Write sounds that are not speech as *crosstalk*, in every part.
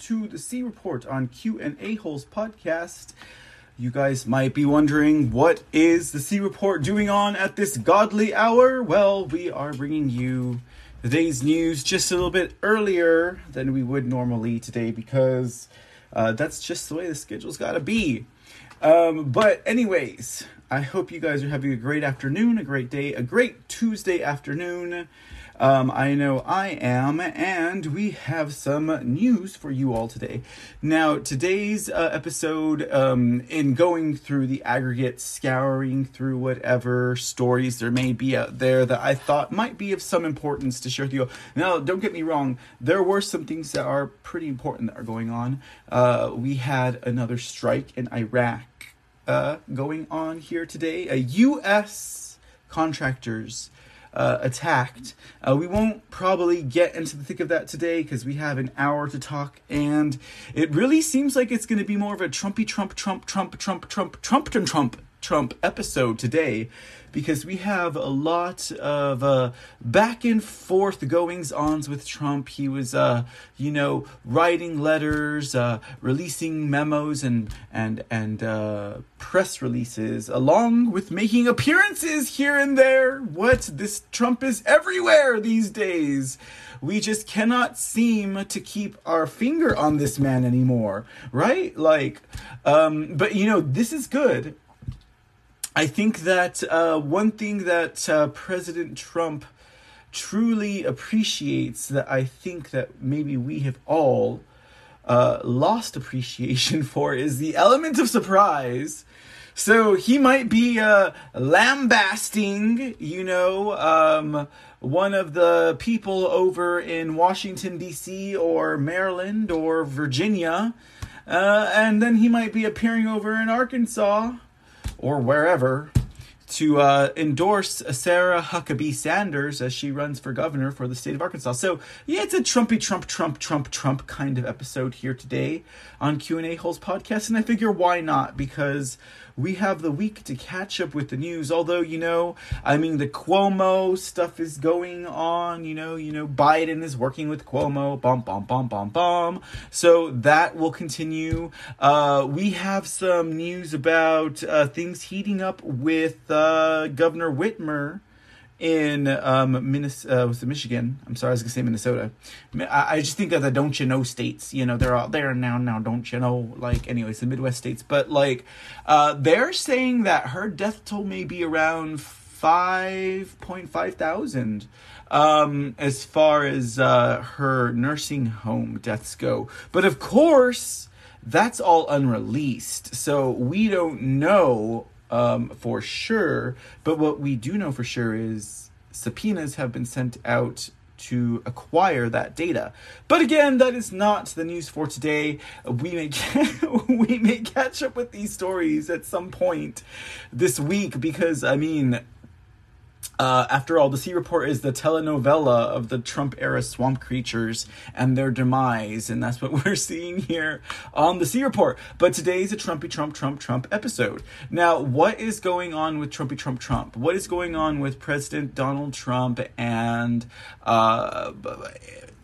to the C Report on Q and A Holes podcast. You guys might be wondering what is the C Report doing on at this godly hour? Well, we are bringing you today's news just a little bit earlier than we would normally today because uh, that's just the way the schedule's got to be. Um, but anyways, I hope you guys are having a great afternoon, a great day, a great Tuesday afternoon. Um, I know I am, and we have some news for you all today. Now, today's uh, episode, um, in going through the aggregate, scouring through whatever stories there may be out there that I thought might be of some importance to share with you. Now, don't get me wrong, there were some things that are pretty important that are going on. Uh, we had another strike in Iraq uh, going on here today. A U.S. contractors uh, attacked. Uh, we won't probably get into the thick of that today because we have an hour to talk, and it really seems like it's going to be more of a Trumpy Trump Trump Trump Trump Trump Trump Trump Trump Trump episode today because we have a lot of uh, back and forth goings ons with Trump. He was, uh, you know, writing letters, uh, releasing memos and and and uh, press releases, along with making appearances here and there. What this Trump is everywhere these days. We just cannot seem to keep our finger on this man anymore, right? Like, um, but you know, this is good I think that uh, one thing that uh, President Trump truly appreciates that I think that maybe we have all uh, lost appreciation *laughs* for is the element of surprise. So he might be uh, lambasting, you know, um, one of the people over in Washington, D.C., or Maryland, or Virginia. Uh, and then he might be appearing over in Arkansas or wherever to uh, endorse Sarah Huckabee Sanders as she runs for governor for the state of Arkansas. So yeah, it's a Trumpy Trump Trump Trump Trump kind of episode here today on Q and A Holes podcast, and I figure why not because we have the week to catch up with the news. Although, you know, I mean, the Cuomo stuff is going on. You know, you know, Biden is working with Cuomo. Bum, bum, bum, bum, bum. So that will continue. Uh, we have some news about uh, things heating up with uh, Governor Whitmer in um Minnesota, uh, was it Michigan? I'm sorry, I was gonna say Minnesota. I, I just think of the don't you know states. You know, they're all there now. Now, don't you know? Like, anyways, the Midwest states. But like, uh, they're saying that her death toll may be around five point five thousand. Um, as far as uh, her nursing home deaths go, but of course that's all unreleased, so we don't know um, for sure. But what we do know for sure is subpoenas have been sent out to acquire that data. But again, that is not the news for today. We may *laughs* we may catch up with these stories at some point this week because I mean uh, after all, the C Report is the telenovela of the Trump era swamp creatures and their demise, and that's what *laughs* we're seeing here on the C Report. But today's a Trumpy Trump Trump Trump episode. Now, what is going on with Trumpy Trump Trump? What is going on with President Donald Trump and uh,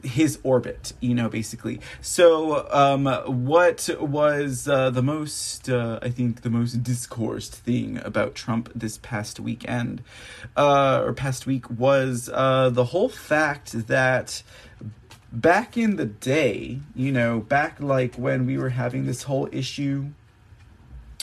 his orbit, you know, basically. So, um, what was uh, the most, uh, I think, the most discoursed thing about Trump this past weekend, uh, or past week, was uh, the whole fact that back in the day, you know, back like when we were having this whole issue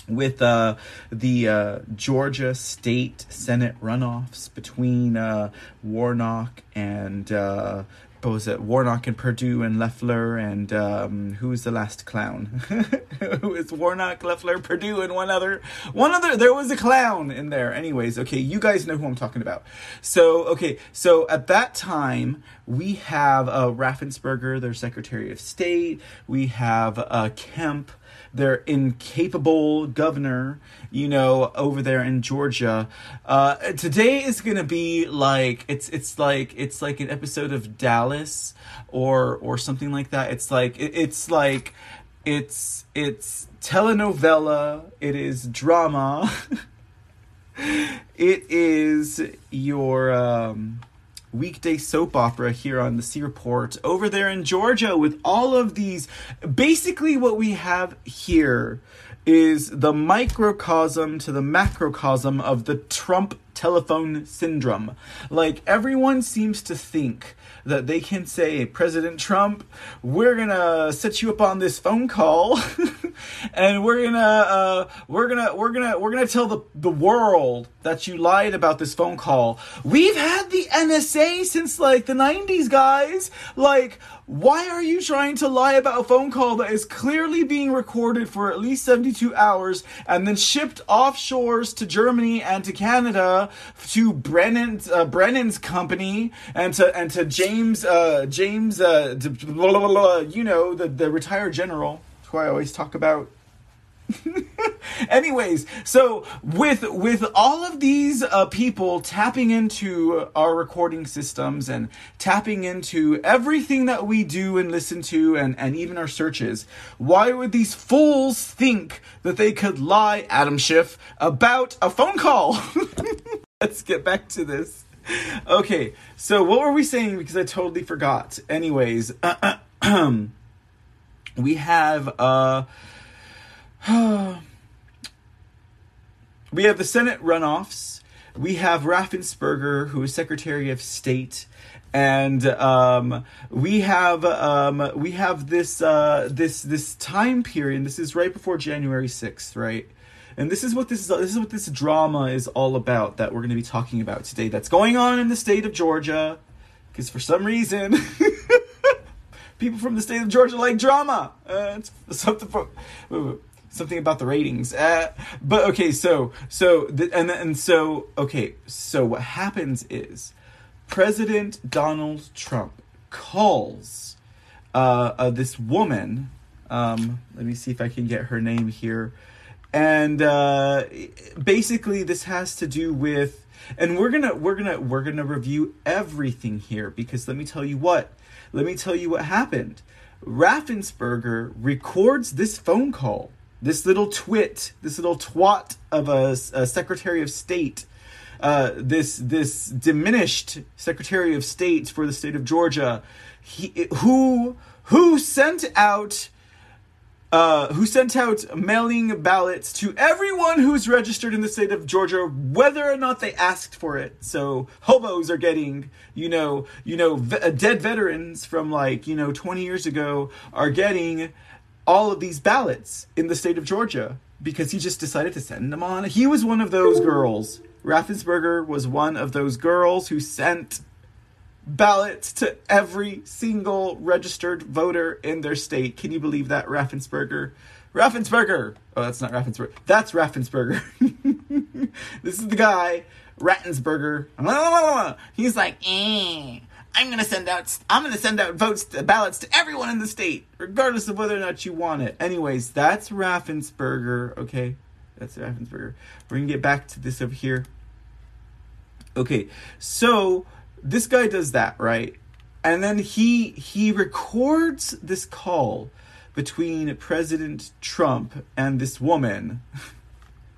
with uh, the uh, Georgia state Senate runoffs between uh, Warnock and uh, what was it Warnock and Perdue and Loeffler and um, who was the last clown? *laughs* is Warnock, Loeffler, Perdue, and one other one other. There was a clown in there. Anyways, okay, you guys know who I'm talking about. So okay, so at that time we have uh, Raffensperger, their Secretary of State. We have uh, Kemp their incapable governor, you know, over there in Georgia. Uh, today is gonna be like it's it's like it's like an episode of Dallas or or something like that. It's like it, it's like it's it's telenovela. It is drama. *laughs* it is your um weekday soap opera here on the C Report over there in Georgia with all of these. Basically, what we have here is the microcosm to the macrocosm of the Trump telephone syndrome. Like, everyone seems to think that they can say, President Trump, we're gonna set you up on this phone call, *laughs* and we're gonna, uh, we're gonna, we're gonna, we're gonna tell the the world that you lied about this phone call. We've had the NSA since like the '90s, guys. Like, why are you trying to lie about a phone call that is clearly being recorded for at least 72 hours and then shipped offshores to Germany and to Canada to Brennan's uh, Brennan's company and to and to James uh, James uh, blah, blah, blah, you know the the retired general. Who I always talk about *laughs* Anyways, so with with all of these uh, people tapping into our recording systems and tapping into everything that we do and listen to and, and even our searches, why would these fools think that they could lie, Adam Schiff, about a phone call? *laughs* Let's get back to this. Okay, so what were we saying? Because I totally forgot. Anyways, *clears throat* we have uh *sighs* we have the Senate runoffs. We have Raffensperger, who is Secretary of State, and um, we have um, we have this uh, this this time period. This is right before January sixth, right? And this is what this is. This is what this drama is all about that we're going to be talking about today. That's going on in the state of Georgia, because for some reason. *laughs* people from the state of Georgia like drama. Uh, it's something for something about the ratings. Uh, but okay, so so and and so okay, so what happens is President Donald Trump calls uh, uh, this woman. Um, let me see if I can get her name here. And uh, basically, this has to do with, and we're gonna we're gonna we're gonna review everything here because let me tell you what. Let me tell you what happened. Raffensperger records this phone call this little twit, this little twat of a, a Secretary of State, uh, this this diminished Secretary of State for the state of Georgia, he, who who sent out uh, who sent out mailing ballots to everyone who's registered in the state of Georgia, whether or not they asked for it. So hobos are getting, you know, you know, ve- dead veterans from like you know 20 years ago are getting all of these ballots in the state of Georgia because he just decided to send them on. He was one of those girls. Raffensperger was one of those girls who sent ballots to every single registered voter in their state. Can you believe that, Raffensperger? Raffensperger! Oh, that's not Raffensperger. That's Raffensperger. *laughs* this is the guy, Rattensberger. *laughs* He's like, eh. I'm gonna send out I'm gonna send out votes uh, ballots to everyone in the state, regardless of whether or not you want it. Anyways, that's Raffensperger. Okay, that's Raffensperger. We're gonna get back to this over here. Okay, so this guy does that right, and then he he records this call between President Trump and this woman. *laughs*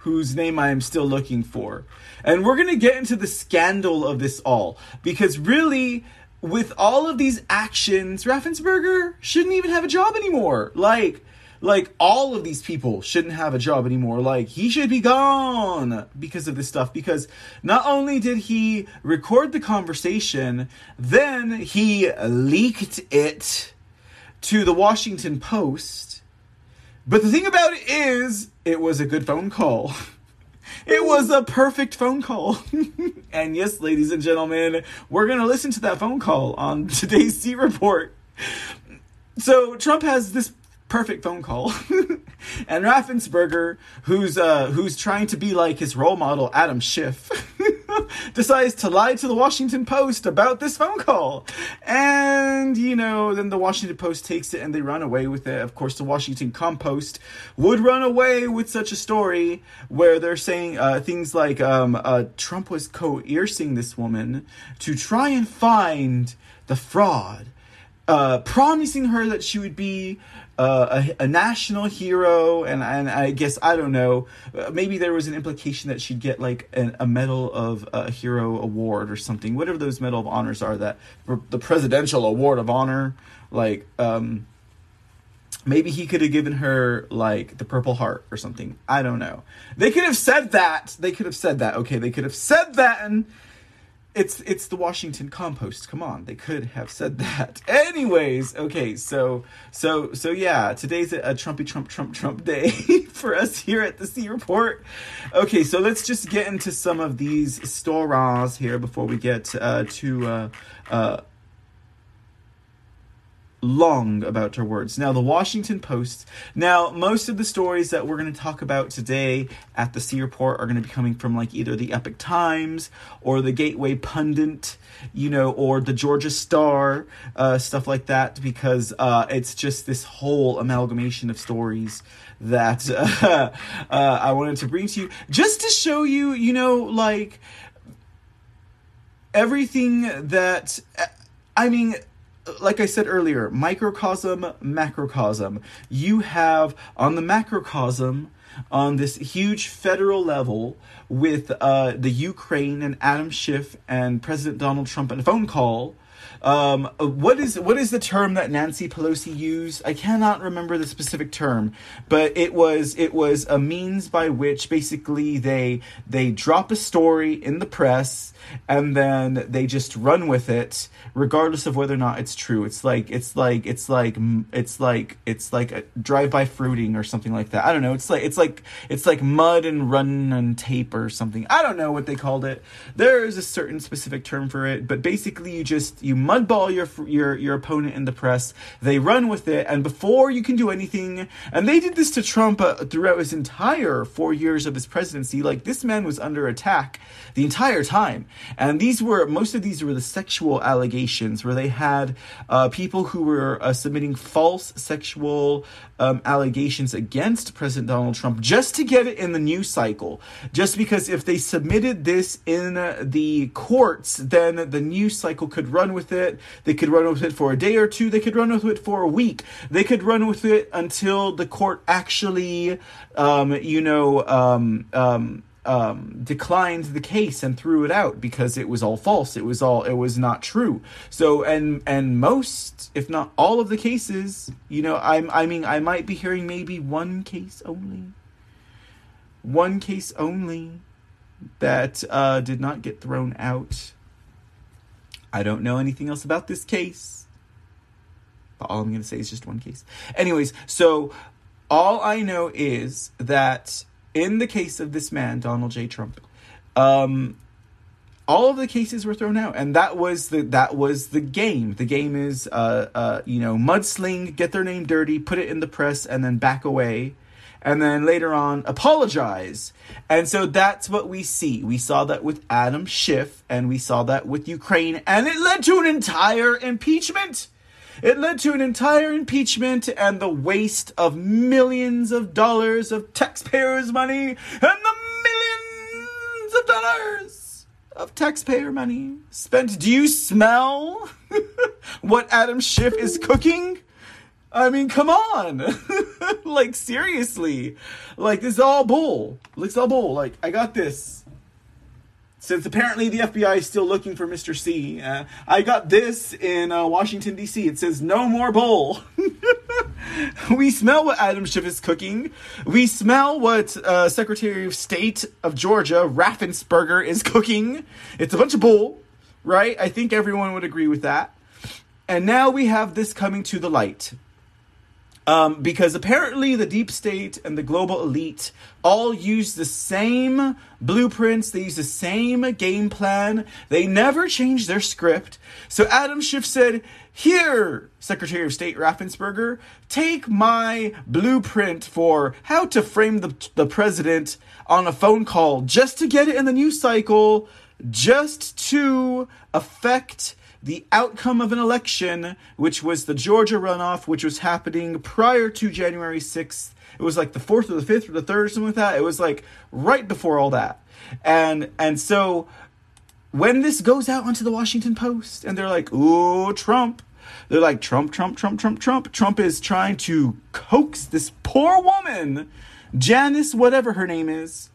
whose name I am still looking for. And we're going to get into the scandal of this all because really with all of these actions, Raffensperger shouldn't even have a job anymore. Like, like all of these people shouldn't have a job anymore. Like he should be gone because of this stuff. Because not only did he record the conversation, then he leaked it to the Washington Post. But the thing about it is, it was a good phone call. *laughs* It was a perfect phone call. *laughs* and yes, ladies and gentlemen, we're going to listen to that phone call on *laughs* today's C Report. So Trump has this perfect phone call. *laughs* and Raffensperger, who's uh, who's trying to be like his role model, Adam Schiff, *laughs* decides to lie to the Washington Post about this phone call. And, you know, then the Washington Post takes it and they run away with it. Of course, the Washington Compost would run away with such a story where they're saying uh, things like um, uh, Trump was coercing this woman to try and find the fraud uh, promising her that she would be uh, a, a, national hero, and and I guess I don't know. Uh, maybe there was an implication that she'd get like an, a medal of a hero award or something. Whatever those medal of honors are, that the presidential award of honor, like um, maybe he could have given her like the Purple Heart or something. I don't know. They could have said that. They could have said that. Okay, they could have said that and it's it's the Washington Compost. Come on, they could have said that. Anyways, okay, so so so yeah, today's a, a Trumpy Trump Trump Trump day *laughs* for us here at the C Report. Okay, so let's just get into some of these stories here before we get uh, to uh, uh, long about her words. Now, the Washington Post. Now, most of the stories that we're going to talk about today at the C Report are going to be coming from like either the Epoch Times or the Gateway Pundit, you know, or the Georgia Star, uh, stuff like that, because uh, it's just this whole amalgamation of stories that *laughs* uh, I wanted to bring to you just to show you, you know, like everything that. I mean, like I said earlier, microcosm, macrocosm. You have on the macrocosm, on this huge federal level, with uh, the Ukraine and Adam Schiff and President Donald Trump and a phone call um, what is what is the term that Nancy Pelosi used? I cannot remember the specific term, but it was it was a means by which basically they they drop a story in the press and then they just run with it regardless of whether or not it's true. It's like it's like it's like it's like it's like a drive-by fruiting or something like that. I don't know. It's like it's like it's like mud and run and tape or something. I don't know what they called it. There is a certain specific term for it, but basically you just you mud mudball your your your opponent in the press. They run with it, and before you can do anything, and they did this to Trump uh, throughout his entire four years of his presidency. Like this man was under attack the entire time, and these were most of these were the sexual allegations where they had uh, people who were uh, submitting false sexual um, allegations against President Donald Trump just to get it in the news cycle. Just because if they submitted this in the courts, then the news cycle could run with it. They could run with it for a day or two. They could run with it for a week. They could run with it until the court actually, um, you know, um, um, declined the case and threw it out because it was all false. It was all it was not true. So and and most, if not all of the cases, you know, I'm I mean I might be hearing maybe one case only, one case only that uh, did not get thrown out. I don't know anything else about this case. But all I'm going to say is just one case. Anyways, so all I know is that in the case of this man, Donald J. Trump, um, all of the cases were thrown out, and that was the that was the game. The game is, uh, uh, you know, mudsling, get their name dirty, put it in the press, and then back away, and then later on apologize. And so that's what we see. We saw that with Adam Schiff, and we saw that with Ukraine, and it led to an entire impeachment. It led to an entire impeachment and the waste of millions of dollars of taxpayers' money and the millions of dollars of taxpayer money spent. Do you smell *laughs* what Adam Schiff is cooking? I mean, come on. *laughs* like, seriously. Like, this is all bull. Is all bull. Like, I got this since apparently the FBI is still looking for Mr. C. Uh, I got this in uh, Washington, D.C. It says, no more bull. *laughs* we smell what Adam Schiff is cooking. We smell what uh, Secretary of State of Georgia, Raffensperger, is cooking. It's a bunch of bull, right? I think everyone would agree with that. And now we have this coming to the light. Um, because apparently the deep state and the global elite all use the same blueprints, they use the same game plan, they never change their script. So Adam Schiff said, Here, Secretary of State Raffensperger, take my blueprint for how to frame the, the president on a phone call just to get it in the news cycle, just to affect the outcome of an election, which was the Georgia runoff, which was happening prior to January 6th. It was like the 4th or the 5th or the 3rd or something like that. It was like right before all that. And and so when this goes out onto the Washington Post and they're like, "Ooh, Trump They're like Trump, Trump, Trump, Trump, Trump. Trump is trying to coax this poor woman, Janice, whatever her name is,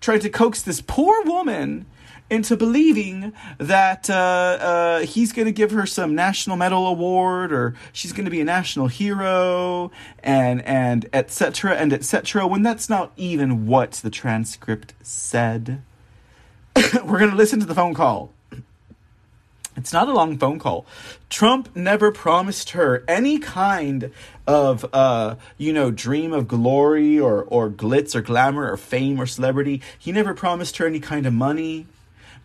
trying to coax this poor woman into believing that uh, uh, he's going to give her some national medal award or she's going to be a national hero and and etc and etc when that's not even what the transcript said *coughs* we're going to listen to the phone call it's not a long phone call. Trump never promised her any kind of, uh, you know, dream of glory or, or glitz or glamour or fame or celebrity. He never promised her any kind of money.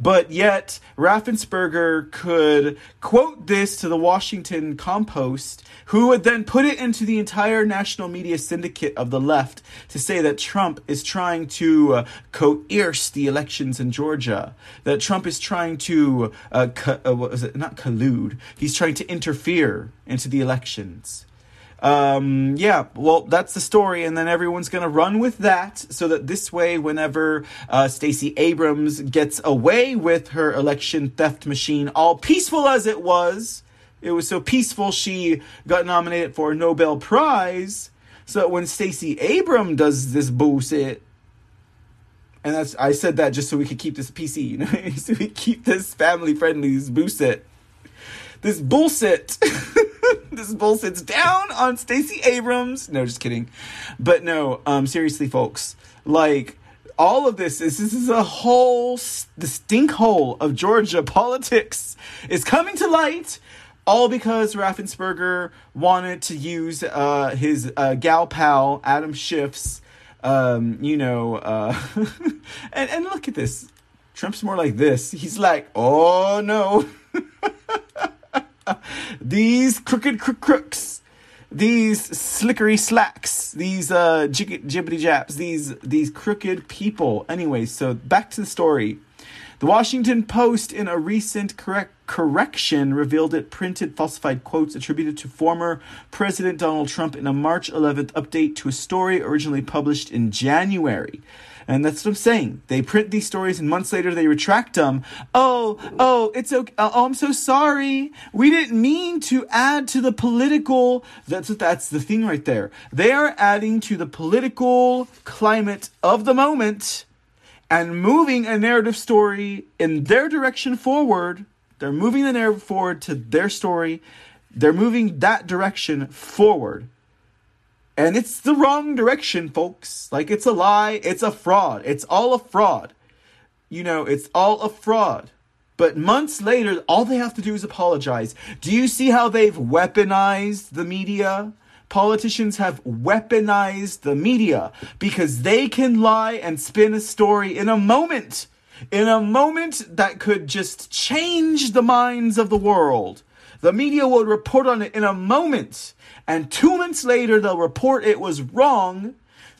But yet, Raffensperger could quote this to the Washington Compost, who would then put it into the entire national media syndicate of the left to say that Trump is trying to uh, coerce the elections in Georgia, that Trump is trying to, uh, co- uh, what was it, not collude, he's trying to interfere into the elections um, yeah, well, that's the story, and then everyone's gonna run with that, so that this way, whenever uh, Stacey Abrams gets away with her election theft machine, all peaceful as it was, it was so peaceful she got nominated for a Nobel Prize. So when Stacey Abrams does this bullshit, and that's I said that just so we could keep this PC, you know, *laughs* so we keep this family friendly, this bullshit, this bullshit. *laughs* *laughs* this bullshit's down on Stacey Abrams. No, just kidding. But no, um, seriously, folks, like all of this is this is a whole the stink hole of Georgia *laughs* politics is coming to light. All because Raffensperger wanted to use uh, his uh, gal pal Adam Schiff's, um, you know, uh, *laughs* and and look at this. Trump's more like this. He's like, oh no. These crooked crooks, these slickery slacks, these uh, jibbity japs, these these crooked people. Anyway, so back to the story. The Washington Post, in a recent correct correction, revealed it printed falsified quotes attributed to former President Donald Trump in a March 11th update to a story originally published in January. And that's what I'm saying. They print these stories and months later they retract them. Oh, oh, it's okay. Oh, oh, I'm so sorry. We didn't mean to add to the political. That's that's the thing right there. They are adding to the political climate of the moment and moving a narrative story in their direction forward. They're moving the narrative forward to their story. They're moving that direction forward. And it's the wrong direction, folks. Like, it's a lie. It's a fraud. It's all a fraud. You know, it's all a fraud. But months later, all they have to do is apologize. Do you see how they've weaponized the media? Politicians have weaponized the media because they can lie and spin a story in a moment. In a moment that could just change the minds of the world. The media will report on it in a moment and two months later they'll report it was wrong.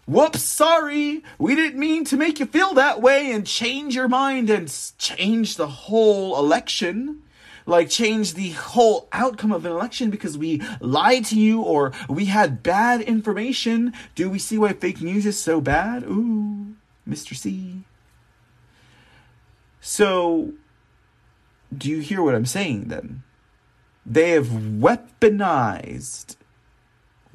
Whoops, sorry, we didn't mean to make you feel that way and change your mind and change the whole election. Like, change the whole outcome of an election because we lied to you or we had bad information. Do we see why fake news is so bad? Ooh, Mr. C. So, do you hear what I'm saying then? They have weaponized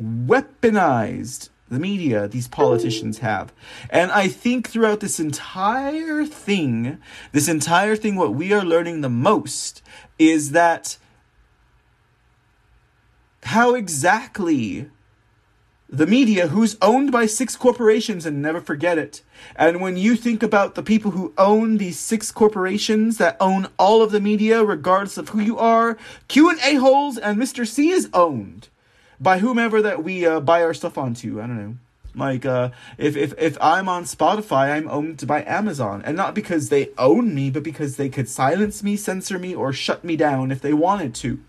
weaponized the media these politicians have. And I think throughout this entire thing, this entire thing, what we are learning the most is that how exactly the media, who's owned by six corporations, and never forget it. And when you think about the people who own these six corporations that own all of the media, regardless of who you are, Q and A holes and Mr. C is owned by whomever that we uh, buy our stuff onto. I don't know. Like uh, if if if I'm on Spotify, I'm owned by Amazon, and not because they own me, but because they could silence me, censor me, or shut me down if they wanted to.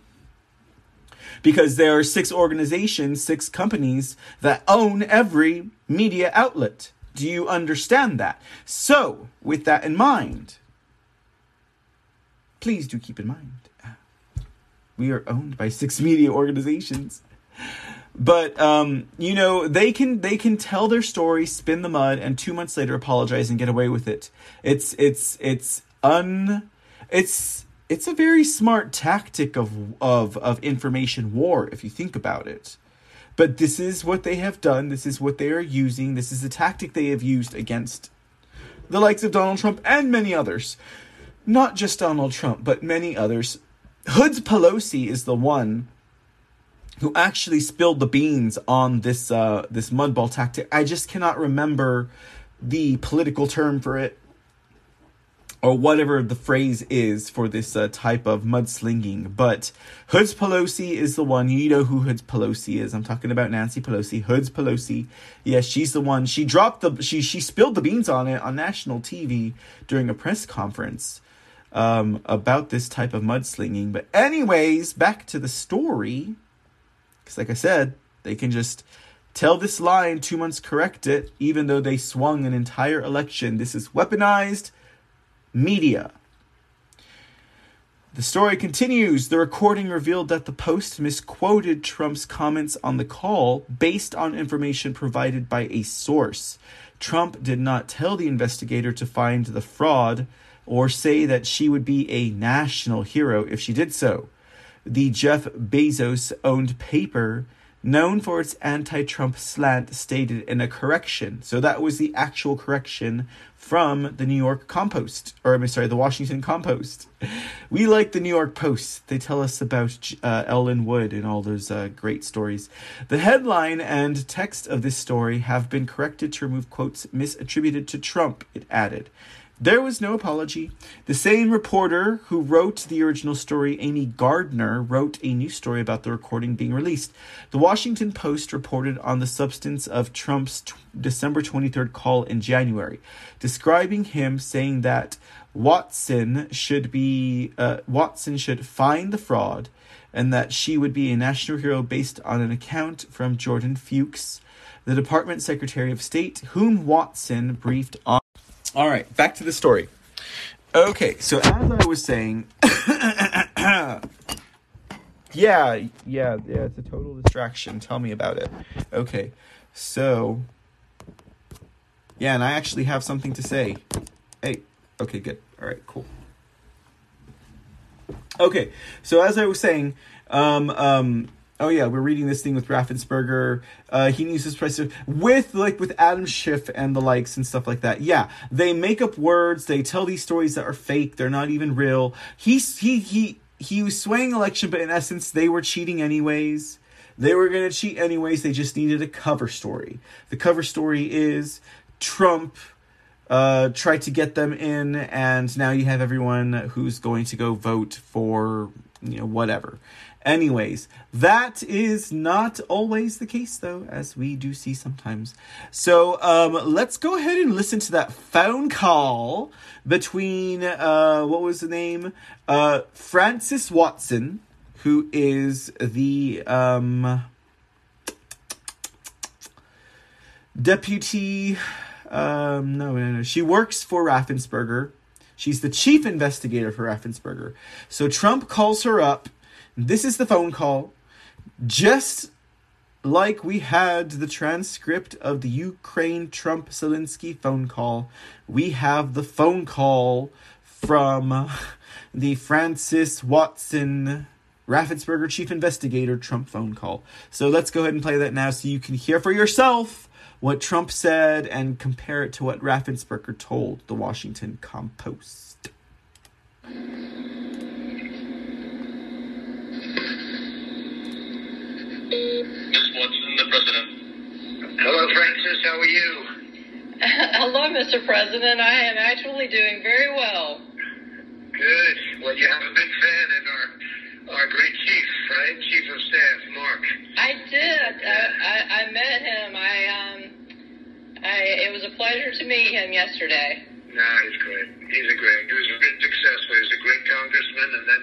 Because there are six organizations, six companies that own every media outlet. Do you understand that? So, with that in mind, please do keep in mind we are owned by six *laughs* media organizations but um, you know they can they can tell their story, spin the mud, and two months later apologize and get away with it. It's it's it's un it's it's a very smart tactic of of of information war if you think about it. But this is what they have done. This is what they are using. This is the tactic they have used against the likes of Donald Trump and many others. Not just Donald Trump, but many others. Hoods Pelosi is the one who actually spilled the beans on this uh, this mudball tactic. I just cannot remember the political term for it or whatever the phrase is for this uh, type of mudslinging. But Hoods Pelosi is the one. You know who Hoods Pelosi is. I'm talking about Nancy Pelosi. Hoods Pelosi. Yes, she's the one. She dropped the she she spilled the beans on it on national TV during a press conference um, about this type of mudslinging. But anyways, back to the story. Because like I said, they can just tell this lie in two months, correct it, even though they swung an entire election. This is weaponized media. The story continues. The recording revealed that the Post misquoted Trump's comments on the call based on information provided by a source. Trump did not tell the investigator to find the fraud or say that she would be a national hero if she did so. The Jeff Bezos owned paper known for its anti Trump slant, stated in a correction. So that was the actual correction from the New York Compost, or I'm sorry, the Washington Compost. We like the New York Post. They tell us about uh, Ellen Wood and all those uh, great stories. The headline and text of this story have been corrected to remove quotes misattributed to Trump, it added. There was no apology. The same reporter who wrote the original story, Amy Gardner, wrote a new story about the recording being released. The Washington Post reported on the substance of Trump's t- December 23rd call in January, describing him saying that Watson should be uh, Watson should find the fraud and that she would be a national hero based on an account from Jordan Fuchs, the Department Secretary of State, whom Watson briefed on all right, back to the story. Okay, so as I was saying, *coughs* yeah, yeah, yeah, it's a total distraction. Tell me about it. Okay, so yeah, and I actually have something to say. Hey, okay, good. All right, cool. Okay, so as I was saying, um, um, Oh yeah, we're reading this thing with Raffensperger. Uh, he needs his price with like with Adam Schiff and the likes and stuff like that. Yeah, they make up words. They tell these stories that are fake. They're not even real. He's he he he was swaying election, but in essence, they were cheating anyways. They were gonna cheat anyways. They just needed a cover story. The cover story is Trump uh, tried to get them in, and now you have everyone who's going to go vote for you know whatever. Anyways, that is not always the case, though, as we do see sometimes. So um, let's go ahead and listen to that phone call between, uh, what was the name? Uh, Frances Watson, who is the um, deputy. Um, no, no, no. She works for Raffensperger. She's the chief investigator for Raffensperger. So Trump calls her up this is the phone call. Just like we had the transcript of the Ukraine Trump Zelensky phone call, we have the phone call from the Frances Watson Raffensperger chief investigator Trump phone call. So let's go ahead and play that now so you can hear for yourself what Trump said and compare it to what Raffensperger told the Washington Compost. Hello, Frances. How are you? *laughs* Hello, Mr. President. I am actually doing very well. Good. Well, you have a big fan in our our great chief, right? Chief of Staff, Mark. I did. I, I, I met him. I um, I it was a pleasure to meet him yesterday. Nah, he's great. He's a great. He was a bit successful. He was a great congressman, and then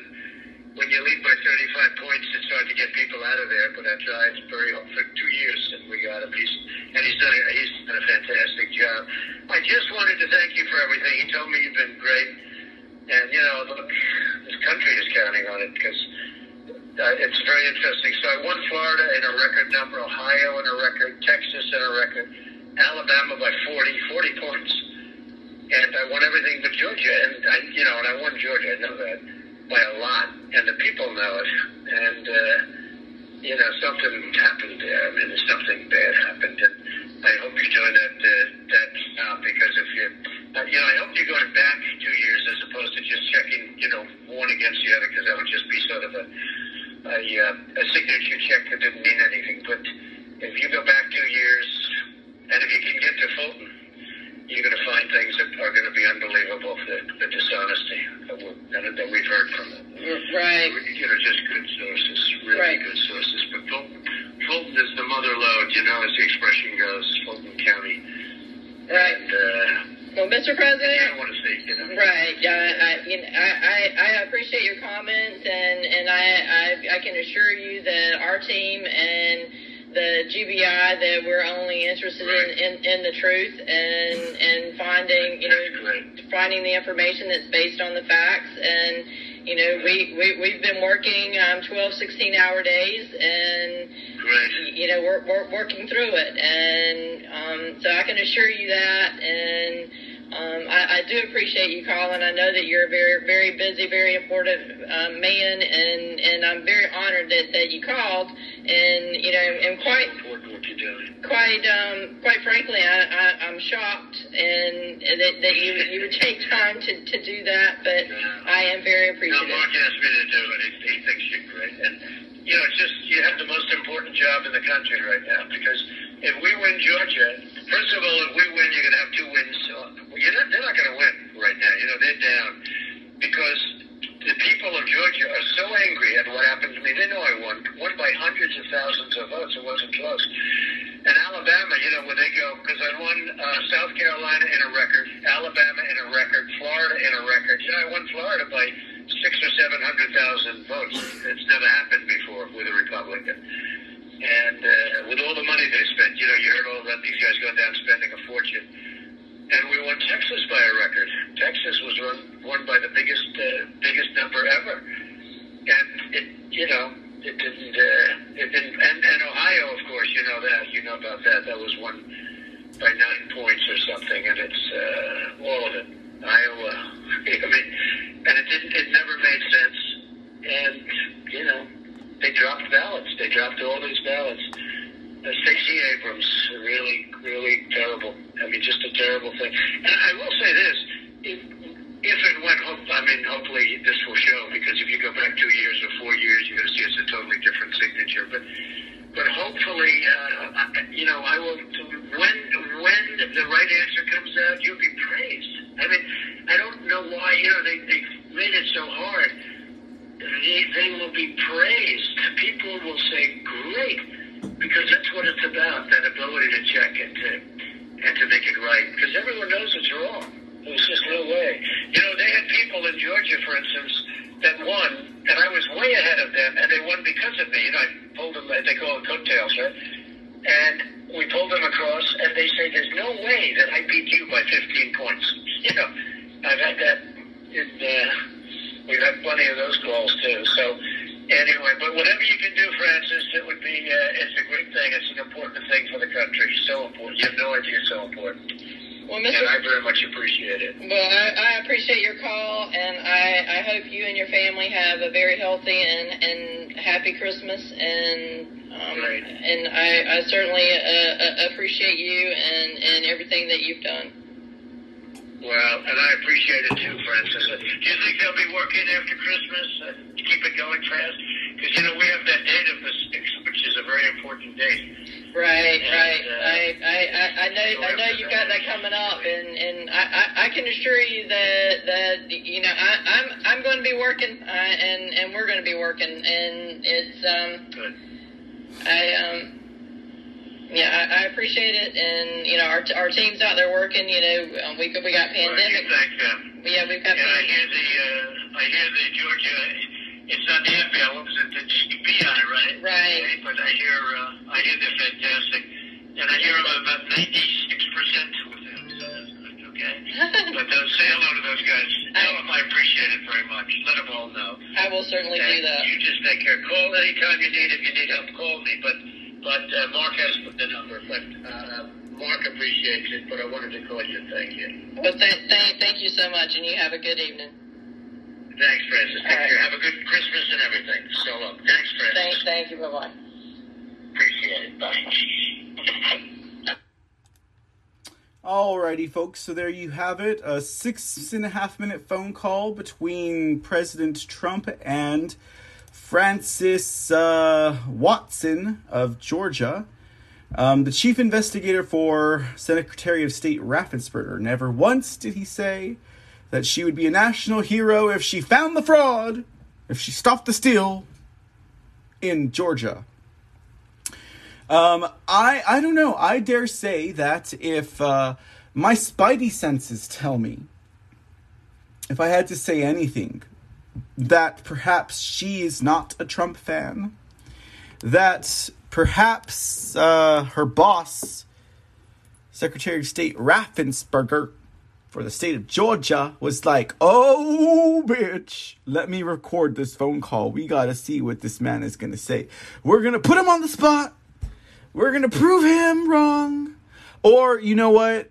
when you lead by 35 points, it's hard to get people out of there. But I tried very hard for two years, and we got him. He's and he's done a, he's done a fantastic job. I just wanted to thank you for everything. He told me you've been great, and you know, look, this country is counting on it because. Uh, it's very interesting. So I won Florida in a record number, Ohio in a record, Texas in a record, Alabama by 40, 40 points, and I won everything but Georgia. And I, you know, and I won Georgia. I know that. By a lot, and the people know it. And uh, you know, something happened there. I mean, something bad happened, and I hope you're doing that uh, that now because if you, uh, you know, I hope you're going back two years as opposed to just checking, you know, one against the other because that would just be sort of a a, uh, a signature check that didn't mean anything. But if you go back two years, and if you can get to Fulton, you're going to find things that are going to be unbelievable. The, the dishonesty that, that, we've heard from them. Right. You know, just good sources, really Right. good sources. But Fulton, Fulton is the mother lode, you know, as the expression goes, Fulton County. Right. And, uh, Well, Mr. President. don't want to see, you know. Right. Yeah. I, you know, I, I, I appreciate your comments, and and I, I I can assure you that our team and the GBI that we're only interested in, in, in the truth and and finding you know finding the information that's based on the facts. And you know we, we we've been working um, 12 16 hour days and you know we're, we're working through it. And um, so I can assure you that. And um, I, I do appreciate you calling I know that you're a very very busy very important um, man and and I'm very honored that, that you called and you know and quite quite um, quite frankly, I, I, I'm shocked and that, that you you would *laughs* take time to, to do that. But I am very No, appreciative. Mark asked me to do it. He, he thinks you're great. And, you know, it's just, you have the most important job in the country right now because if we win Georgia, first of all, if we win, you're going to have two wins. So you're not, they're not going to win right now. You know, they're down because the people of Georgia are so angry at what happened to me. They know I won, won by hundreds of thousands of votes. It wasn't close. And Alabama, you know, where they go, because I won uh, South Carolina in a record, Alabama in a record, Florida in a record. You know, I won Florida by six or seven hundred thousand votes. It's never happened before with a Republican. And uh, with all the money they spent, you know, you heard all about these guys going down spending a fortune. And we won Texas by a record. Texas was won, won by the biggest uh, biggest number ever. And it, you know, it didn't. Uh, it didn't. And, and Ohio, of course, you know that. You know about that. That was won by nine points or something, and it's uh, all of it. Iowa. *laughs* I mean, and it didn't. It never made sense. And you know, they dropped ballots. They dropped all these ballots. Uh, Stacey Abrams, really, really terrible. I mean, just a terrible thing. And I will say this: if, if and when, I mean, hopefully this will show because if you go back two years or four years, you're going to see it's a totally different signature. But, but hopefully, uh, you know, I will. When when the right answer comes out, you'll be praised. I mean, I don't know why. You know, they they made it so hard. They, they will be praised. People will say, "Great," because that's what it's about. That ability to check and to and to make it right. Because everyone knows it's wrong. There's just no way. You know, they had people in Georgia, for instance, that won, and I was way ahead of them, and they won because of me. You know, I pulled them. They call it coattails, right? And we pulled them across, and they say, "There's no way that I beat you by 15 points." *laughs* You know, I've had that. In, uh, we've had plenty of those calls too. So anyway, but whatever you can do, Frances, it would be. Uh, it's a great thing. It's an important thing for the country. So important. You have no idea. So important. Well, Mr. And I very much appreciate it. Well, I, I appreciate your call, and I, I hope you and your family have a very healthy and, and happy Christmas. And um, Right. and I, I certainly uh, uh, appreciate you and, and everything that you've done. Well, and I appreciate it too, Frances. Do you think they'll be working after Christmas uh, to keep it going fast? Because you know we have that date of the sixth, which is a very important date. Right, And, right. uh, I, I, I, I know, I know you've got that coming up, and and I, I, I can assure you that that you know I, I'm I'm going to be working, uh, and and we're going to be working, and it's um Good. I um yeah I, I appreciate it, and you know our our team's out there working. You know um, we we got Well, pandemic. thank. Yeah, we've got. And I hear the uh, I hear the Georgia. It's not the FBI. What was it? The GBI, right? Right. But I hear uh, I hear they're fantastic, and I hear I'm about 96 percent with them. So that's. Okay. *laughs* But uh, say hello to those guys. Tell them I appreciate it very much. Let them all know. I will certainly do that. You just take care. Call anytime you need. If you need help, call me. But but uh, Mark has put the number. But uh, Mark appreciates it. But I wanted to call you. and Thank you. Well, th- th- thank you so much, and you have a good evening. Thanks, Frances. Take All right. care. Have a good Christmas and everything. So long. Thanks, Frances. Thank, thank you. Bye bye. Appreciate it. Bye. Alrighty, folks. So there you have it. A six and a half minute phone call between President Trump and Frances uh, Watson of Georgia. Um, the chief investigator for Secretary of State Raffensperger. Never once did he say that she would be a national hero if she found the fraud, if she stopped the steal in Georgia. Um, I I don't know. I dare say that if uh, my spidey senses tell me, if I had to say anything, that perhaps she is not a Trump fan, that perhaps uh, her boss, Secretary of State Raffensperger, for the state of Georgia, was like, "Oh, bitch, let me record this phone call. We gotta see what this man is gonna say. We're gonna put him on the spot." we're gonna prove him wrong. Or you know what?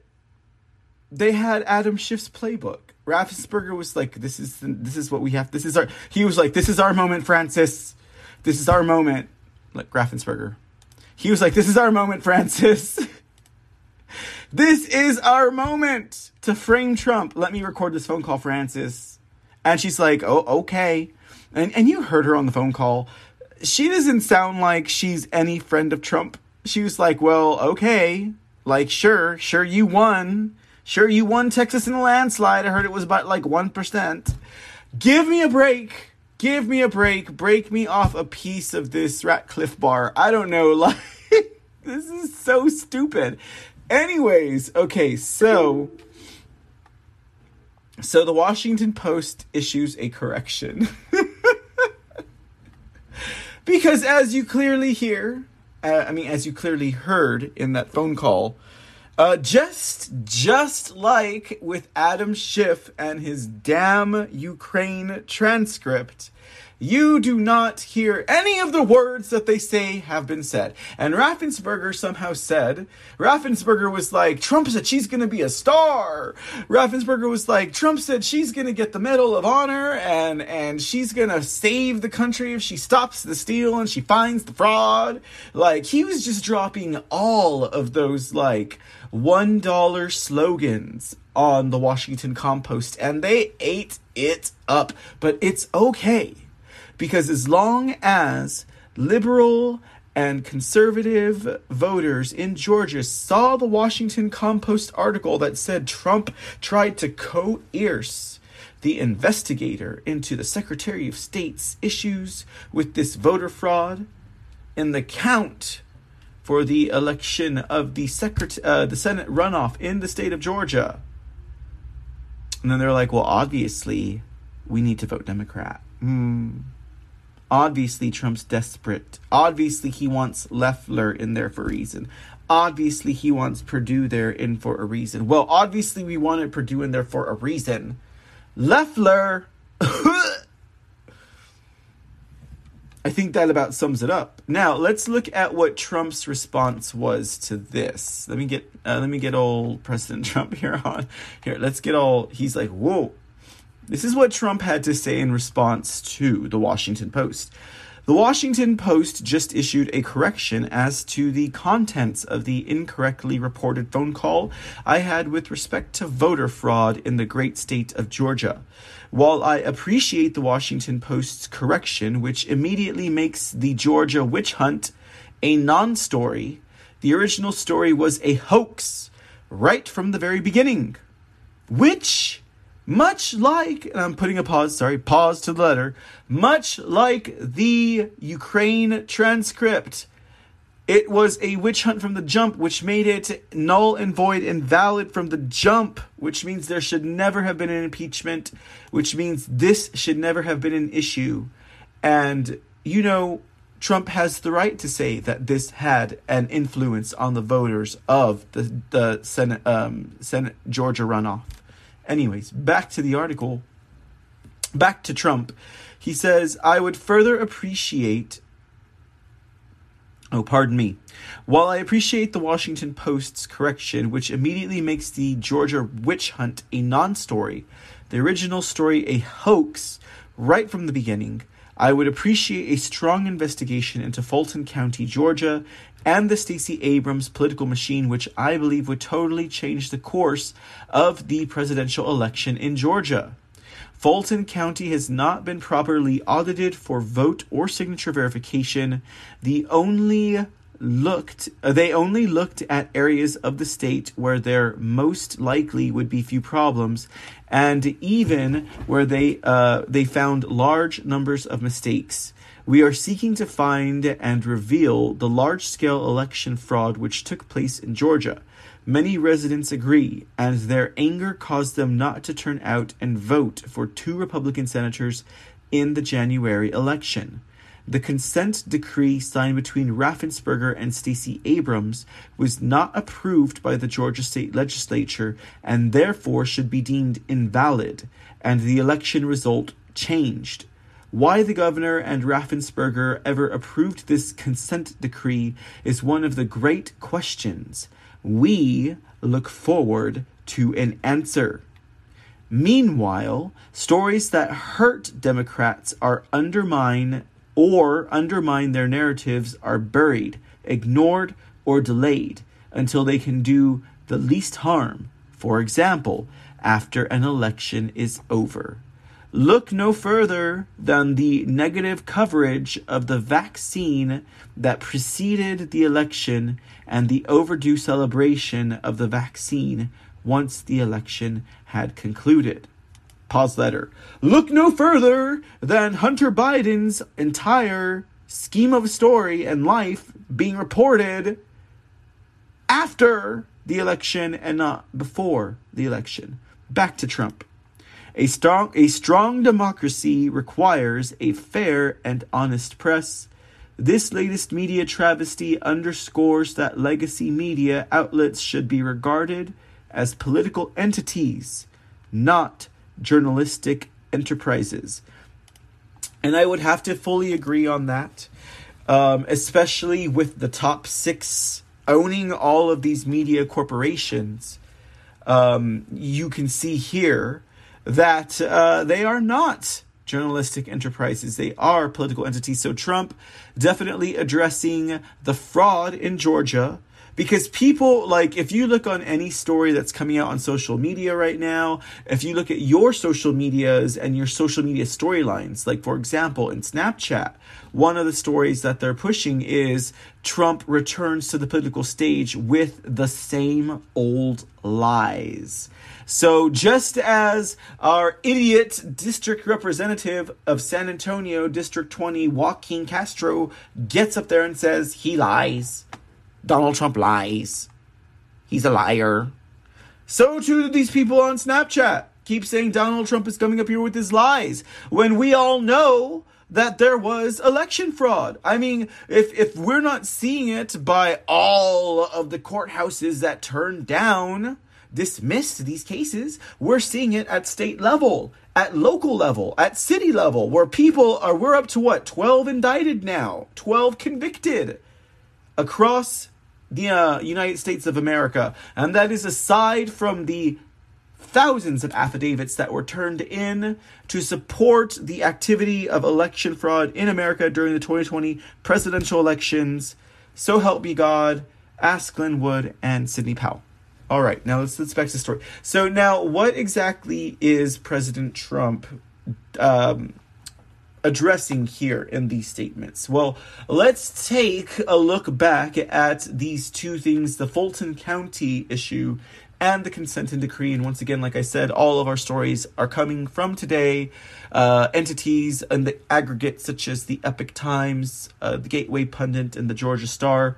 They had Adam Schiff's playbook. Raffensperger was like, "This is this is what we have. This is our." He was like, "This is our moment, Frances. This is our moment." Like Raffensperger, he was like, "This is our moment, Frances. *laughs* this is our moment to frame Trump. Let me record this phone call, Frances." And she's like, "Oh, okay." And and you heard her on the phone call. She doesn't sound like she's any friend of Trump. She was like, "Well, okay, like sure, sure you won, sure you won Texas in a landslide. I heard it was about like one percent. Give me a break, give me a break, break me off a piece of this Ratcliffe bar. I don't know, *laughs* like this is so stupid. Anyways, okay, so." So the Washington Post issues a correction. *laughs* because as you clearly hear, uh, I mean, as you clearly heard in that phone call, uh, just just like with Adam Schiff and his damn Ukraine transcript, you do not hear any of the words that they say have been said. And Raffensperger somehow said, Raffensperger was like, Trump said she's going to be a star. Raffensperger was like, Trump said she's going to get the Medal of Honor and, and she's going to save the country if she stops the steal and she finds the fraud. Like, he was just dropping all of those, like, $1 slogans on the Washington Compost and they ate it up. But it's okay because as long as liberal and conservative voters in Georgia saw the Washington Compost article that said Trump tried to coerce the investigator into the Secretary of State's issues with this voter fraud in the count for the election of the secret uh, the Senate runoff in the state of Georgia. And then they're like, well, obviously, we need to vote Democrat. Hmm. Obviously, Trump's desperate. Obviously, he wants Loeffler in there for a reason. Obviously, he wants Perdue there in for a reason. Well, obviously, we wanted Perdue in there for a reason. Loeffler. *laughs* I think that about sums it up. Now let's look at what Trump's response was to this. Let me get uh, let me get old President *laughs* Trump here on here. Let's get all. He's like, whoa. This is what Trump had to say in response to the Washington Post. The Washington Post just issued a correction as to the contents of the incorrectly reported phone call I had with respect to voter fraud in the great state of Georgia. While I appreciate the Washington Post's correction, which immediately makes the Georgia witch hunt a non story, the original story was a hoax right from the very beginning. Which much like, and I'm putting a pause, sorry, pause to the letter, much like the Ukraine transcript, it was a witch hunt from the jump, which made it null and void invalid from the jump, which means there should never have been an impeachment, which means this should never have been an issue. And, you know, Trump has the right to say that this had an influence on the voters of the, the Senate, um, Senate Georgia runoff. Anyways, back to the article. Back to Trump. He says, I would further appreciate. Oh, pardon me. While I appreciate the Washington Post's correction, which immediately makes the Georgia witch hunt a non story, the original story a hoax right from the beginning. I would appreciate a strong investigation into Fulton County, Georgia, and the Stacey Abrams political machine, which I believe would totally change the course of the presidential election in Georgia. Fulton County has not been properly audited for vote or signature verification. The only looked uh, they only looked at areas of the state where there most likely would be few problems and even where they uh, they found large numbers of mistakes we are seeking to find and reveal the large scale election fraud which took place in Georgia many residents agree and their anger caused them not to turn out and vote for two republican senators in the January election the consent decree signed between Raffensperger and Stacey Abrams was not approved by the Georgia state legislature and therefore should be deemed invalid, and the election result changed. Why the governor and Raffensperger ever approved this consent decree is one of the great questions. We look forward to an answer. Meanwhile, stories that hurt Democrats are undermine or undermine their narratives are buried, ignored, or delayed until they can do the least harm, for example, after an election is over. Look no further than the negative coverage of the vaccine that preceded the election and the overdue celebration of the vaccine once the election had concluded. Pause letter. Look no further than Hunter Biden's entire scheme of story and life being reported after the election and not before the election. Back to Trump. A strong, a strong democracy requires a fair and honest press. This latest media travesty underscores that legacy media outlets should be regarded as political entities, not journalistic enterprises. And I would have to fully agree on that, um, especially with the top six owning all of these media corporations. Um, you can see here that uh, they are not journalistic enterprises. They are political entities. So Trump definitely addressing the fraud in Georgia because people like if you look on any story that's coming out on social media right now if you look at your social medias and your social media storylines like for example in snapchat one of the stories that they're pushing is trump returns to the political stage with the same old lies so just as our idiot district representative of San Antonio, District 20, Joaquin Castro, gets up there and says he lies, Donald Trump lies. He's a liar. So too do these people on Snapchat. Keep saying Donald Trump is coming up here with his lies when we all know that there was election fraud. I mean, if if we're not seeing it by all of the courthouses that turned down dismissed these cases, we're seeing it at state level, at local level, at city level, where people are we're up to what? 12 indicted now, 12 convicted across the uh, United States of America. And that is aside from the thousands of affidavits that were turned in to support the activity of election fraud in America during the 2020 presidential elections. So help me God, ask Lin Wood and Sidney Powell. All right, now let's let's back to the story. So now, what exactly is President Trump um, addressing here in these statements? Well, let's take a look back at these two things the Fulton County issue and the consent and decree. And once again, like I said, all of our stories are coming from today. Uh, entities and the aggregate, such as the Epoch Times, uh, the Gateway Pundit, and the Georgia Star.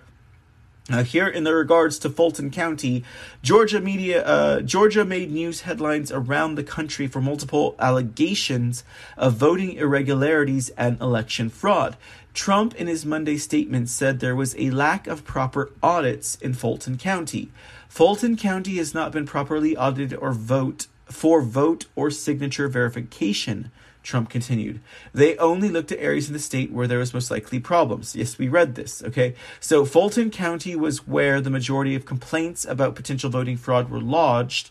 Uh, here, in the regards to Fulton County, Georgia media, uh, Georgia made news headlines around the country for multiple allegations of voting irregularities and election fraud. Trump, in his Monday statement, said there was a lack of proper audits in Fulton County. Fulton County has not been properly audited or vote for vote or signature verification. Trump continued. They only looked at areas in the state where there was most likely problems. Yes, we read this, okay? So Fulton County was where the majority of complaints about potential voting fraud were lodged.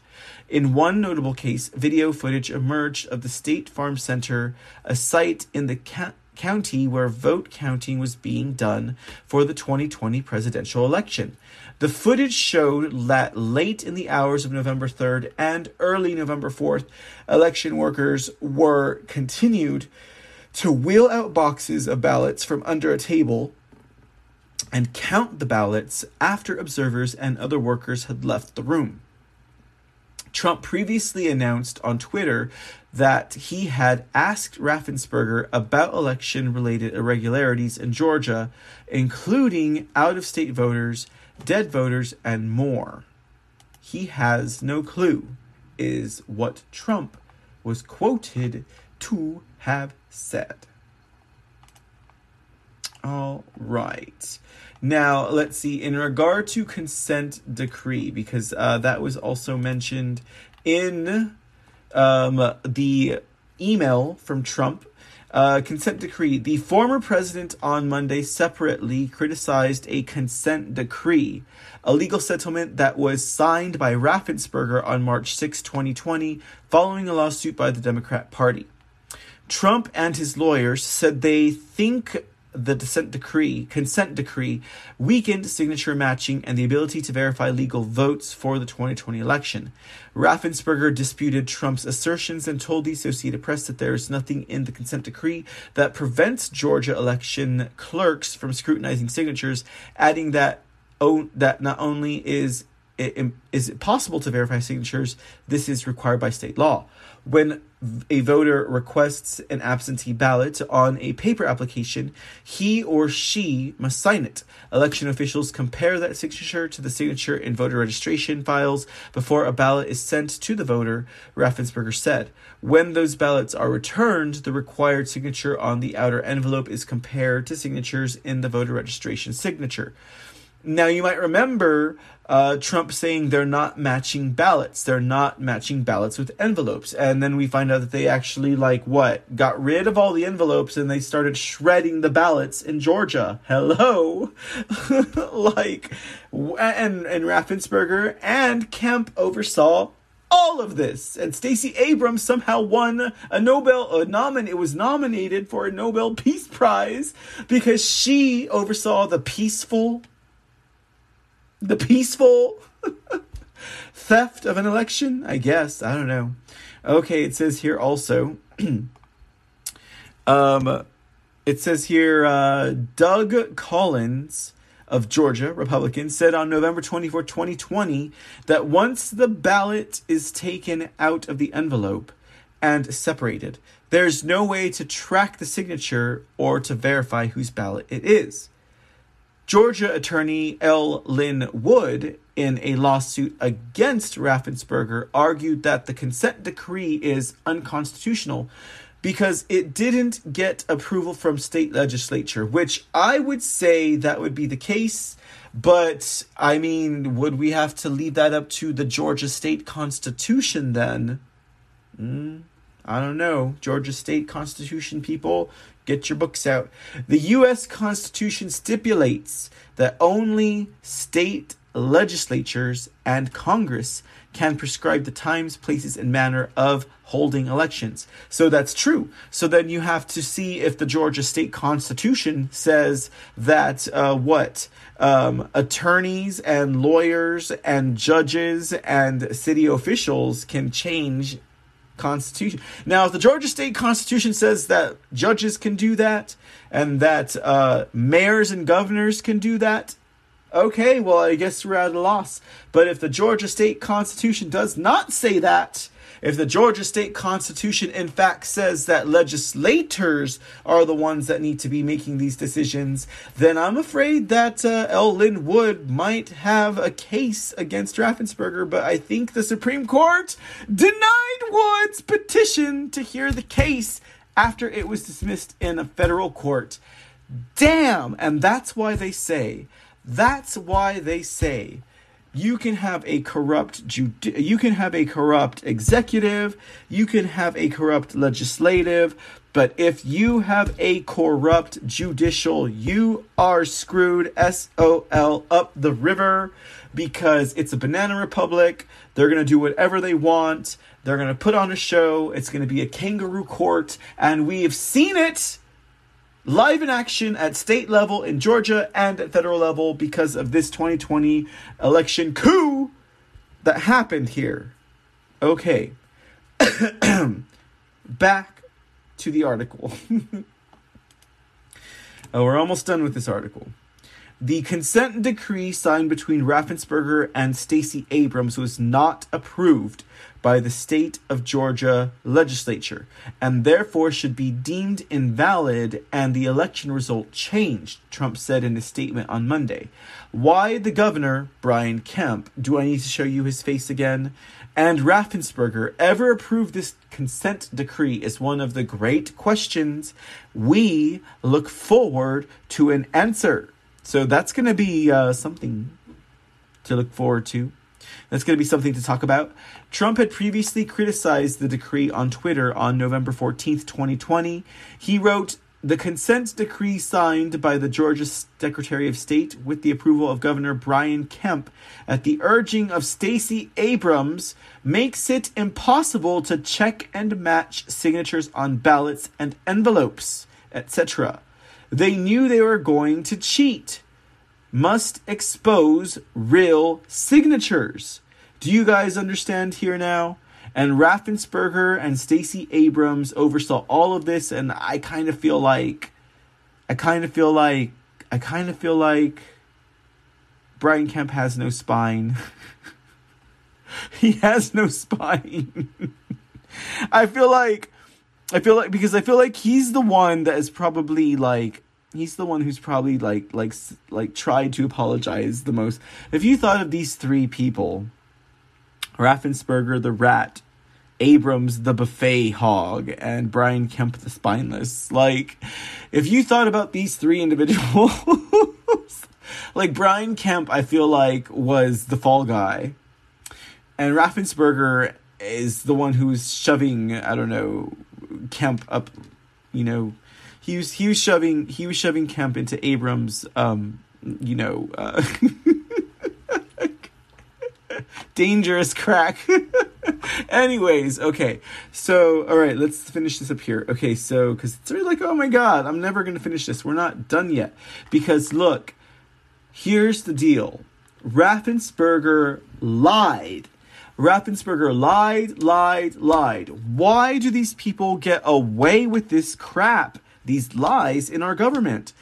In one notable case, video footage emerged of the State Farm Center, a site in the ca- county where vote counting was being done for the 2020 presidential election. The footage showed that late in the hours of November 3rd and early November 4th, election workers were continued to wheel out boxes of ballots from under a table and count the ballots after observers and other workers had left the room. Trump previously announced on Twitter that he had asked Raffensperger about election related irregularities in Georgia, including out of state voters, dead voters, and more. He has no clue, is what Trump was quoted to have said. All right. Now, let's see. In regard to consent decree, because uh, that was also mentioned in um, the email from Trump. Uh, consent decree. The former president on Monday separately criticized a consent decree, a legal settlement that was signed by Raffensperger on March 6, 2020, following a lawsuit by the Democrat Party. Trump and his lawyers said they think the dissent decree, consent decree weakened signature matching and the ability to verify legal votes for the 2020 election. Raffensperger disputed Trump's assertions and told the Associated Press that there is nothing in the consent decree that prevents Georgia election clerks from scrutinizing signatures, adding that oh, that not only is it, is it possible to verify signatures, this is required by state law. When a voter requests an absentee ballot on a paper application, he or she must sign it. Election officials compare that signature to the signature in voter registration files before a ballot is sent to the voter, Raffensperger said. When those ballots are returned, the required signature on the outer envelope is compared to signatures in the voter registration signature. Now, you might remember uh, Trump saying they're not matching ballots. They're not matching ballots with envelopes. And then we find out that they actually, like, what? Got rid of all the envelopes and they started shredding the ballots in Georgia. Hello? *laughs* like, and, and Raffensperger and Kemp oversaw all of this. And Stacey Abrams somehow won a Nobel a nomin it was nominated for a Nobel Peace Prize because she oversaw the peaceful the peaceful *laughs* theft of an election, I guess. I don't know. Okay, it says here also. *clears throat* um, it says here uh, Doug Collins of Georgia, Republican, said on November 24, 2020, that once the ballot is taken out of the envelope and separated, there's no way to track the signature or to verify whose ballot it is. Georgia attorney L. Lin Wood, in a lawsuit against Raffensperger, argued that the consent decree is unconstitutional because it didn't get approval from state legislature, which I would say that would be the case. But I mean, would we have to leave that up to the Georgia state constitution then? Mm, I don't know. Georgia state constitution people, Get your books out. The U.S. Constitution stipulates that only state legislatures and Congress can prescribe the times, places, and manner of holding elections. So that's true. So then you have to see if the Georgia state constitution says that uh, what um, attorneys and lawyers and judges and city officials can change Constitution. Now, if the Georgia State Constitution says that judges can do that and that uh, mayors and governors can do that, okay, well, I guess we're at a loss. But if the Georgia State Constitution does not say that, if the Georgia State Constitution, in fact, says that legislators are the ones that need to be making these decisions, then I'm afraid that uh, L. Lin Wood might have a case against Raffensperger. But I think the Supreme Court denied Wood's petition to hear the case after it was dismissed in a federal court. Damn! And that's why they say, that's why they say you can have a corrupt judi- you can have a corrupt executive, you can have a corrupt legislative, but if you have a corrupt judicial, you are screwed SOL up the river because it's a banana republic. They're going to do whatever they want. They're going to put on a show. It's going to be a kangaroo court and we have seen it live in action at state level in Georgia and at federal level because of this 2020 election coup that happened here. Okay. *coughs* Back to the article. *laughs* oh, we're almost done with this article. The consent decree signed between Raffensperger and Stacey Abrams was not approved by the state of Georgia legislature and therefore should be deemed invalid and the election result changed, Trump said in a statement on Monday. Why the governor, Brian Kemp, do I need to show you his face again? And Raffensperger ever approved this consent decree is one of the great questions we look forward to an answer. So that's going to be uh, something to look forward to. That's going to be something to talk about. Trump had previously criticized the decree on Twitter on November 14th, 2020. He wrote, the consent decree signed by the Georgia Secretary of State with the approval of Governor Brian Kemp at the urging of Stacey Abrams makes it impossible to check and match signatures on ballots and envelopes, etc. They knew they were going to cheat. Must expose real signatures. Do you guys understand here now? And Raffensperger and Stacey Abrams oversaw all of this, and I kind of feel like, I kind of feel like, I kind of feel like Brian Kemp has no spine. *laughs* he has no spine. *laughs* I feel like, I feel like, because I feel like he's the one that is probably like, he's the one who's probably like, like, like tried to apologize the most. If you thought of these three people, Raffensperger the rat, Abrams the buffet hog, and Brian Kemp the spineless. Like, if you thought about these three individuals, *laughs* like Brian Kemp, I feel like was the fall guy, and Raffensperger is the one who's shoving, I don't know, Kemp up, you know, he was he was shoving he was shoving Kemp into Abrams, um, you know. Uh, *laughs* *laughs* dangerous crack. *laughs* Anyways, okay. So, all right, let's finish this up here. Okay, so because it's really like, oh my god, I'm never gonna finish this. We're not done yet. Because look, here's the deal. Raffensperger lied. Raffensperger lied, lied, lied. Why do these people get away with this crap, these lies in our government?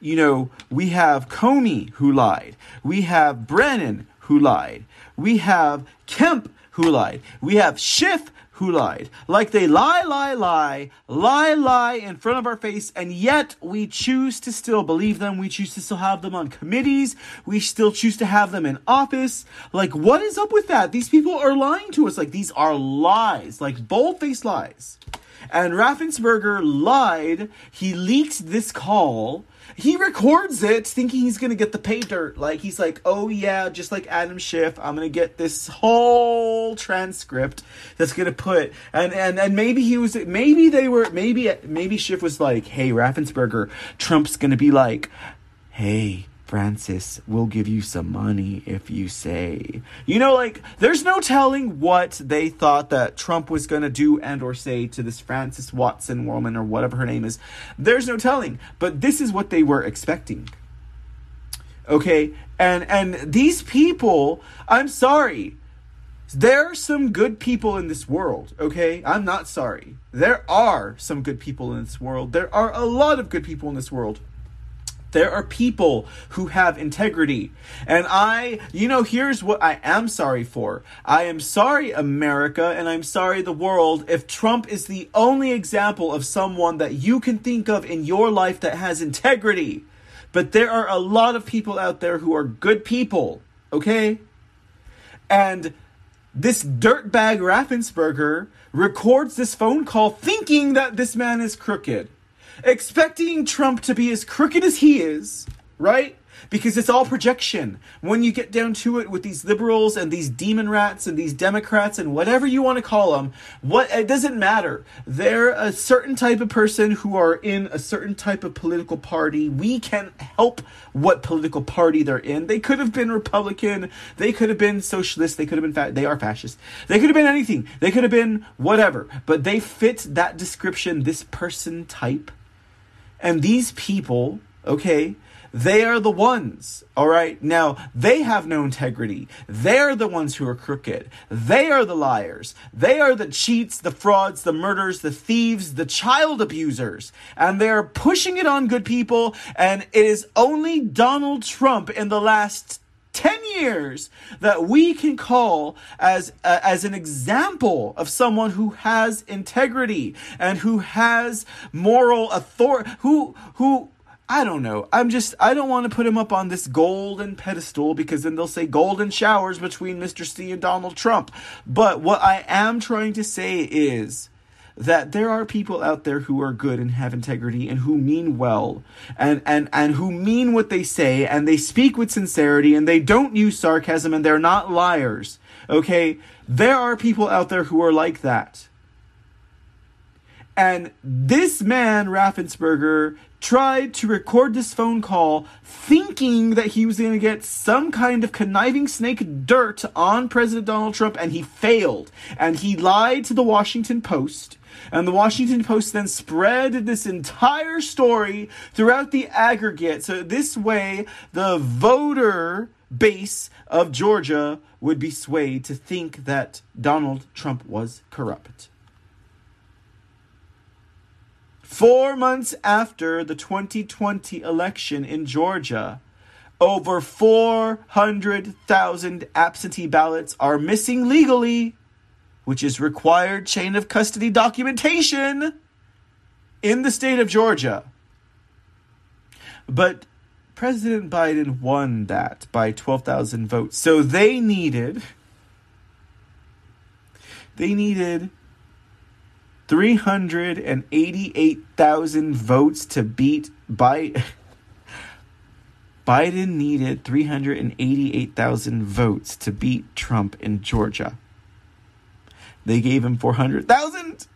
You know, we have Comey who lied. We have Brennan who lied. We have Kemp who lied. We have Schiff who lied. Like they lie, lie, lie, lie, lie in front of our face, and yet we choose to still believe them. We choose to still have them on committees. We still choose to have them in office. Like, what is up with that? These people are lying to us. Like, these are lies, like bold faced lies. And Raffensperger lied. He leaked this call he records it thinking he's gonna get the pay dirt. Like he's like, oh yeah, just like Adam Schiff, I'm gonna get this whole transcript that's gonna put and and and maybe he was maybe they were maybe maybe Schiff was like, hey Raffensperger, Trump's gonna be like, hey Frances, we'll give you some money if you say. You know, like, there's no telling what they thought that Trump was going to do and or say to this Frances Watson woman or whatever her name is. There's no telling. But this is what they were expecting. Okay? And and these people, I'm sorry. There are some good people in this world, okay? I'm not sorry. There are some good people in this world. There are a lot of good people in this world. There are people who have integrity. And I, you know, here's what I am sorry for. I am sorry, America, and I'm sorry, the world, if Trump is the only example of someone that you can think of in your life that has integrity. But there are a lot of people out there who are good people, okay? And this dirtbag Raffensperger records this phone call thinking that this man is crooked expecting Trump to be as crooked as he is, right? because it's all projection. When you get down to it with these liberals and these demon rats and these Democrats and whatever you want to call them, what it doesn't matter. They're a certain type of person who are in a certain type of political party. We can't help what political party they're in. They could have been Republican, they could have been socialist, they could have been fa- they are fascist. They could have been anything. They could have been whatever, but they fit that description, this person type. And these people, okay, they are the ones, all right? Now, they have no integrity. They're the ones who are crooked. They are the liars. They are the cheats, the frauds, the murders, the thieves, the child abusers. And they're pushing it on good people. And it is only Donald Trump in the last 10 years that we can call as uh, as an example of someone who has integrity and who has moral authority who who I don't know. I'm just, I don't want to put him up on this golden pedestal because then they'll say golden showers between Mr. C and Donald Trump. But what I am trying to say is that there are people out there who are good and have integrity and who mean well and, and, and who mean what they say and they speak with sincerity and they don't use sarcasm and they're not liars. Okay? There are people out there who are like that. And this man, Raffensperger, tried to record this phone call thinking that he was going to get some kind of conniving snake dirt on President Donald Trump, and he failed. And he lied to the Washington Post. And the Washington Post then spread this entire story throughout the aggregate. So this way, the voter base of Georgia would be swayed to think that Donald Trump was corrupt. Four months after the 2020 election in Georgia, over 400,000 absentee ballots are missing legally, which is required chain of custody documentation in the state of Georgia. But President Biden won that by 12,000 votes. So they needed they needed 388,000 votes to beat Biden. Biden needed 388,000 votes to beat Trump in Georgia. They gave him 400,000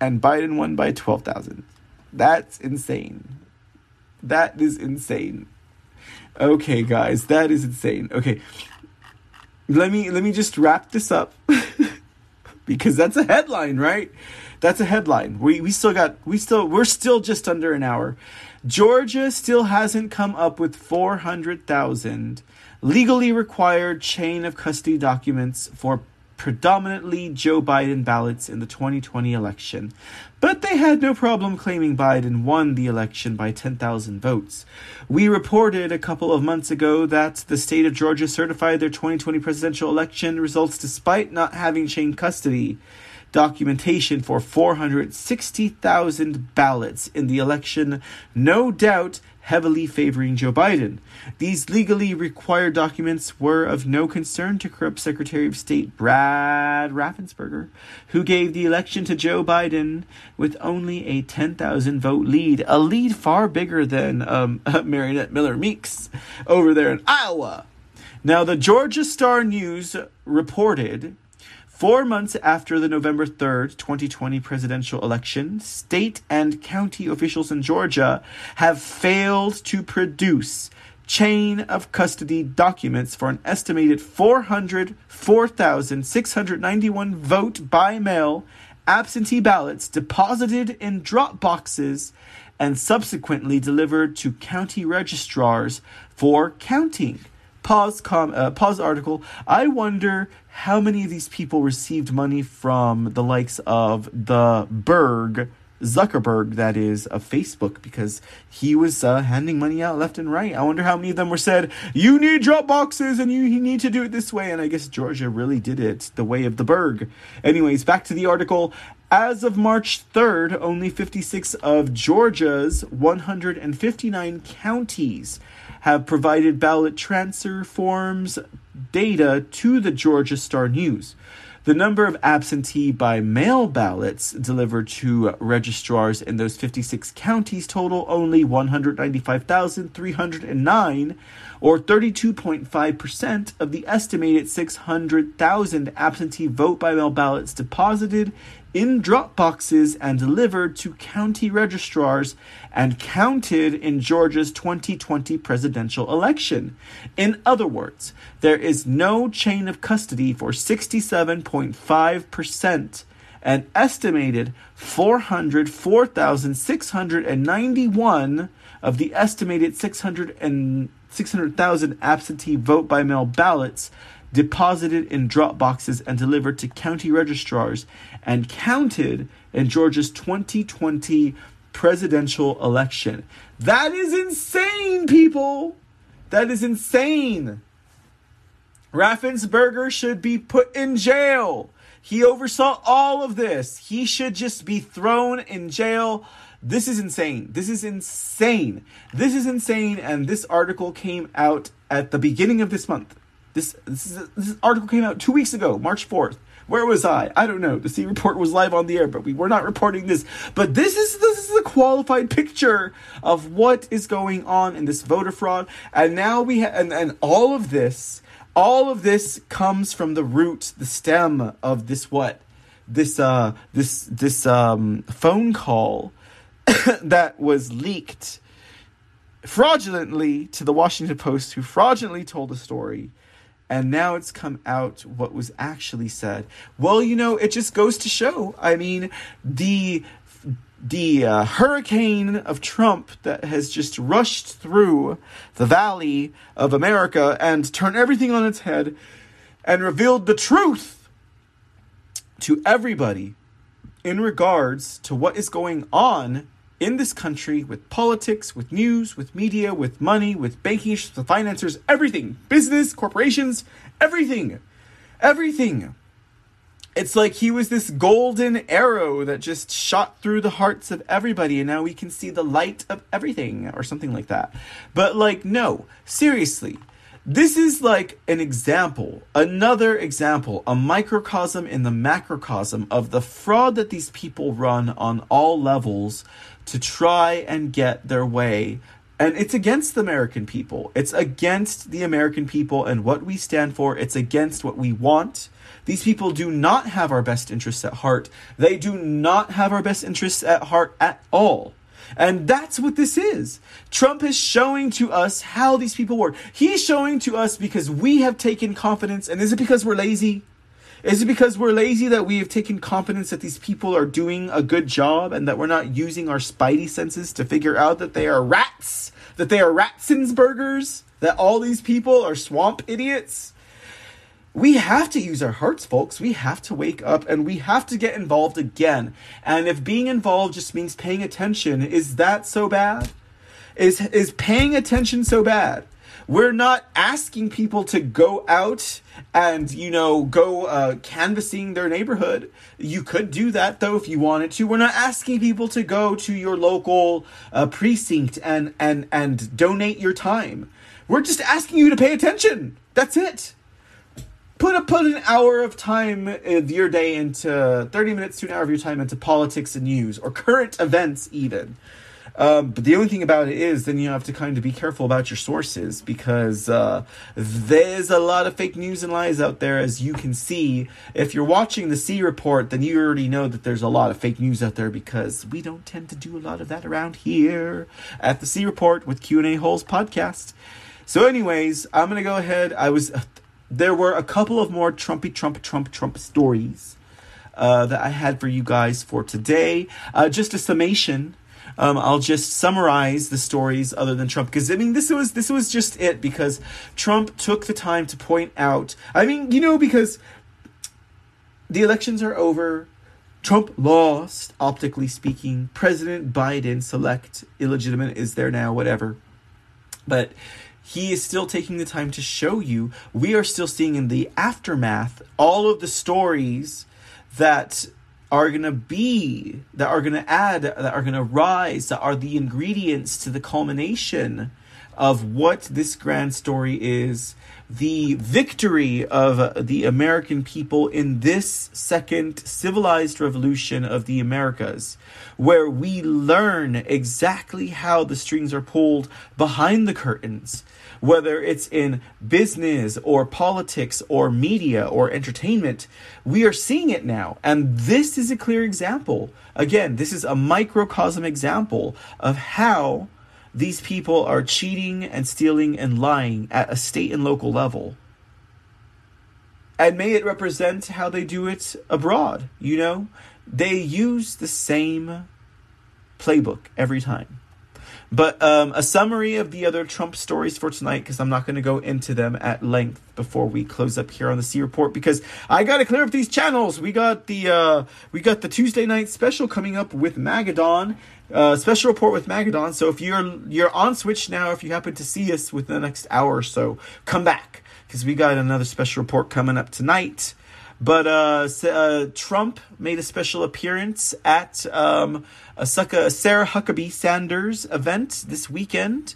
and Biden won by 12,000. That's insane. That is insane. Okay, guys, that is insane. Okay. Let me let me just wrap this up. *laughs* because that's a headline, right? That's a headline. We we still got we still we're still just under an hour. Georgia still hasn't come up with 400,000 legally required chain of custody documents for predominantly Joe Biden ballots in the 2020 election, but they had no problem claiming Biden won the election by 10,000 votes. We reported a couple of months ago that the state of Georgia certified their 2020 presidential election results despite not having chain custody documentation for 460,000 ballots in the election, no doubt heavily favoring Joe Biden. These legally required documents were of no concern to corrupt Secretary of State Brad Raffensperger, who gave the election to Joe Biden with only a 10,000 vote lead, a lead far bigger than um, *laughs* Mariannette Miller Meeks over there in Iowa. Now, the Georgia Star News reported Four months after the November 3rd, 2020 presidential election, state and county officials in Georgia have failed to produce chain of custody documents for an estimated 404,691 vote by mail absentee ballots deposited in drop boxes and subsequently delivered to county registrars for counting pause com uh, pause article i wonder how many of these people received money from the likes of the berg zuckerberg that is of facebook because he was uh, handing money out left and right. I wonder how many of them were said you need drop boxes and you, you need to do it this way. And i guess georgia really did it the way of the berg. Anyways back to the article. As of March 3rd, only 56 of Georgia's 159 counties have provided ballot transfer forms data to the Georgia Star News. The number of absentee by mail ballots delivered to registrars in those 56 counties total only 195,309, or 32.5% of the estimated 600,000 absentee vote by mail ballots deposited in drop boxes and delivered to county registrars and counted in Georgia's 2020 presidential election. In other words, there is no chain of custody for 67.5%. An estimated 404,691 of the estimated 600 600,000 absentee vote by mail ballots deposited in drop boxes and delivered to county registrars and counted in Georgia's 2020 presidential election. That is insane, people. That is insane. Raffensperger should be put in jail. He oversaw all of this. He should just be thrown in jail. This is insane. This is insane. This is insane. And this article came out at the beginning of this month. This, this, is, this article came out two weeks ago, March 4th. Where was I? I don't know. The C report was live on the air, but we were not reporting this. But this is this is a qualified picture of what is going on in this voter fraud. And now we have and, and all of this, all of this comes from the root, the stem of this what? This uh this this um phone call *coughs* that was leaked fraudulently to the Washington Post, who fraudulently told the story and now it's come out what was actually said. Well, you know, it just goes to show. I mean, the the uh, hurricane of Trump that has just rushed through the valley of America and turned everything on its head and revealed the truth to everybody in regards to what is going on in this country with politics, with news, with media, with money, with banking with financiers, everything, business, corporations, everything, everything. It's like he was this golden arrow that just shot through the hearts of everybody, and now we can see the light of everything, or something like that. But, like, no, seriously, this is like an example, another example, a microcosm in the macrocosm of the fraud that these people run on all levels to try and get their way. And it's against the American people. It's against the American people and what we stand for. It's against what we want. These people do not have our best interests at heart. They do not have our best interests at heart at all. And that's what this is. Trump is showing to us how these people work. He's showing to us because we have taken confidence. And is it because we're lazy? Is it because we're lazy that we have taken confidence that these people are doing a good job and that we're not using our spidey senses to figure out that they are rats? That they are Ratzensburgers? That all these people are swamp idiots? We have to use our hearts, folks. We have to wake up and we have to get involved again. And if being involved just means paying attention, is that so bad? Is is paying attention so bad? We're not asking people to go out and, you know, go uh, canvassing their neighborhood. You could do that, though, if you wanted to. We're not asking people to go to your local uh, precinct and, and, and donate your time. We're just asking you to pay attention. That's it. Put a put an hour of time of your day into 30 minutes to an hour of your time into politics and news or current events even um, but the only thing about it is, then you have to kind of be careful about your sources because uh, there's a lot of fake news and lies out there, as you can see. If you're watching the C report, then you already know that there's a lot of fake news out there because we don't tend to do a lot of that around here at the C report with Q and A holes podcast. So, anyways, I'm gonna go ahead. I was there were a couple of more Trumpy Trump Trump Trump stories. Uh, that I had for you guys for today. Uh, just a summation um, I'll just summarize the stories other than Trump because I mean this was this was just it because Trump took the time to point out. I mean you know because the elections are over. Trump lost, optically speaking. President Biden, select, illegitimate, is there now, whatever. But he is still taking the time to show you we are still seeing in the aftermath all of the stories that are going to be, that are going to add, that are going to rise, that are the ingredients to the culmination of what this grand story is the victory of the American people in this second civilized revolution of the Americas, where we learn exactly how the strings are pulled behind the curtains, whether it's in business or politics or media or entertainment. We are seeing it now. And this is a clear example. Again, this is a microcosm example of how these people are cheating and stealing and lying at a state and local level. And may it represent how they do it abroad, you know? They use the same playbook every time. But um, a summary of the other Trump stories for tonight, because I'm not going to go into them at length before we close up here on the C report, because I got to clear up these channels. We got the uh, we got the Tuesday night special coming up with Magadon, uh, special report with Magadon. So if you're you're on Twitch now, if you happen to see us within the next hour or so, come back because we got another special report coming up tonight. But uh, uh, Trump made a special appearance at um, a Sarah Huckabee Sanders event this weekend.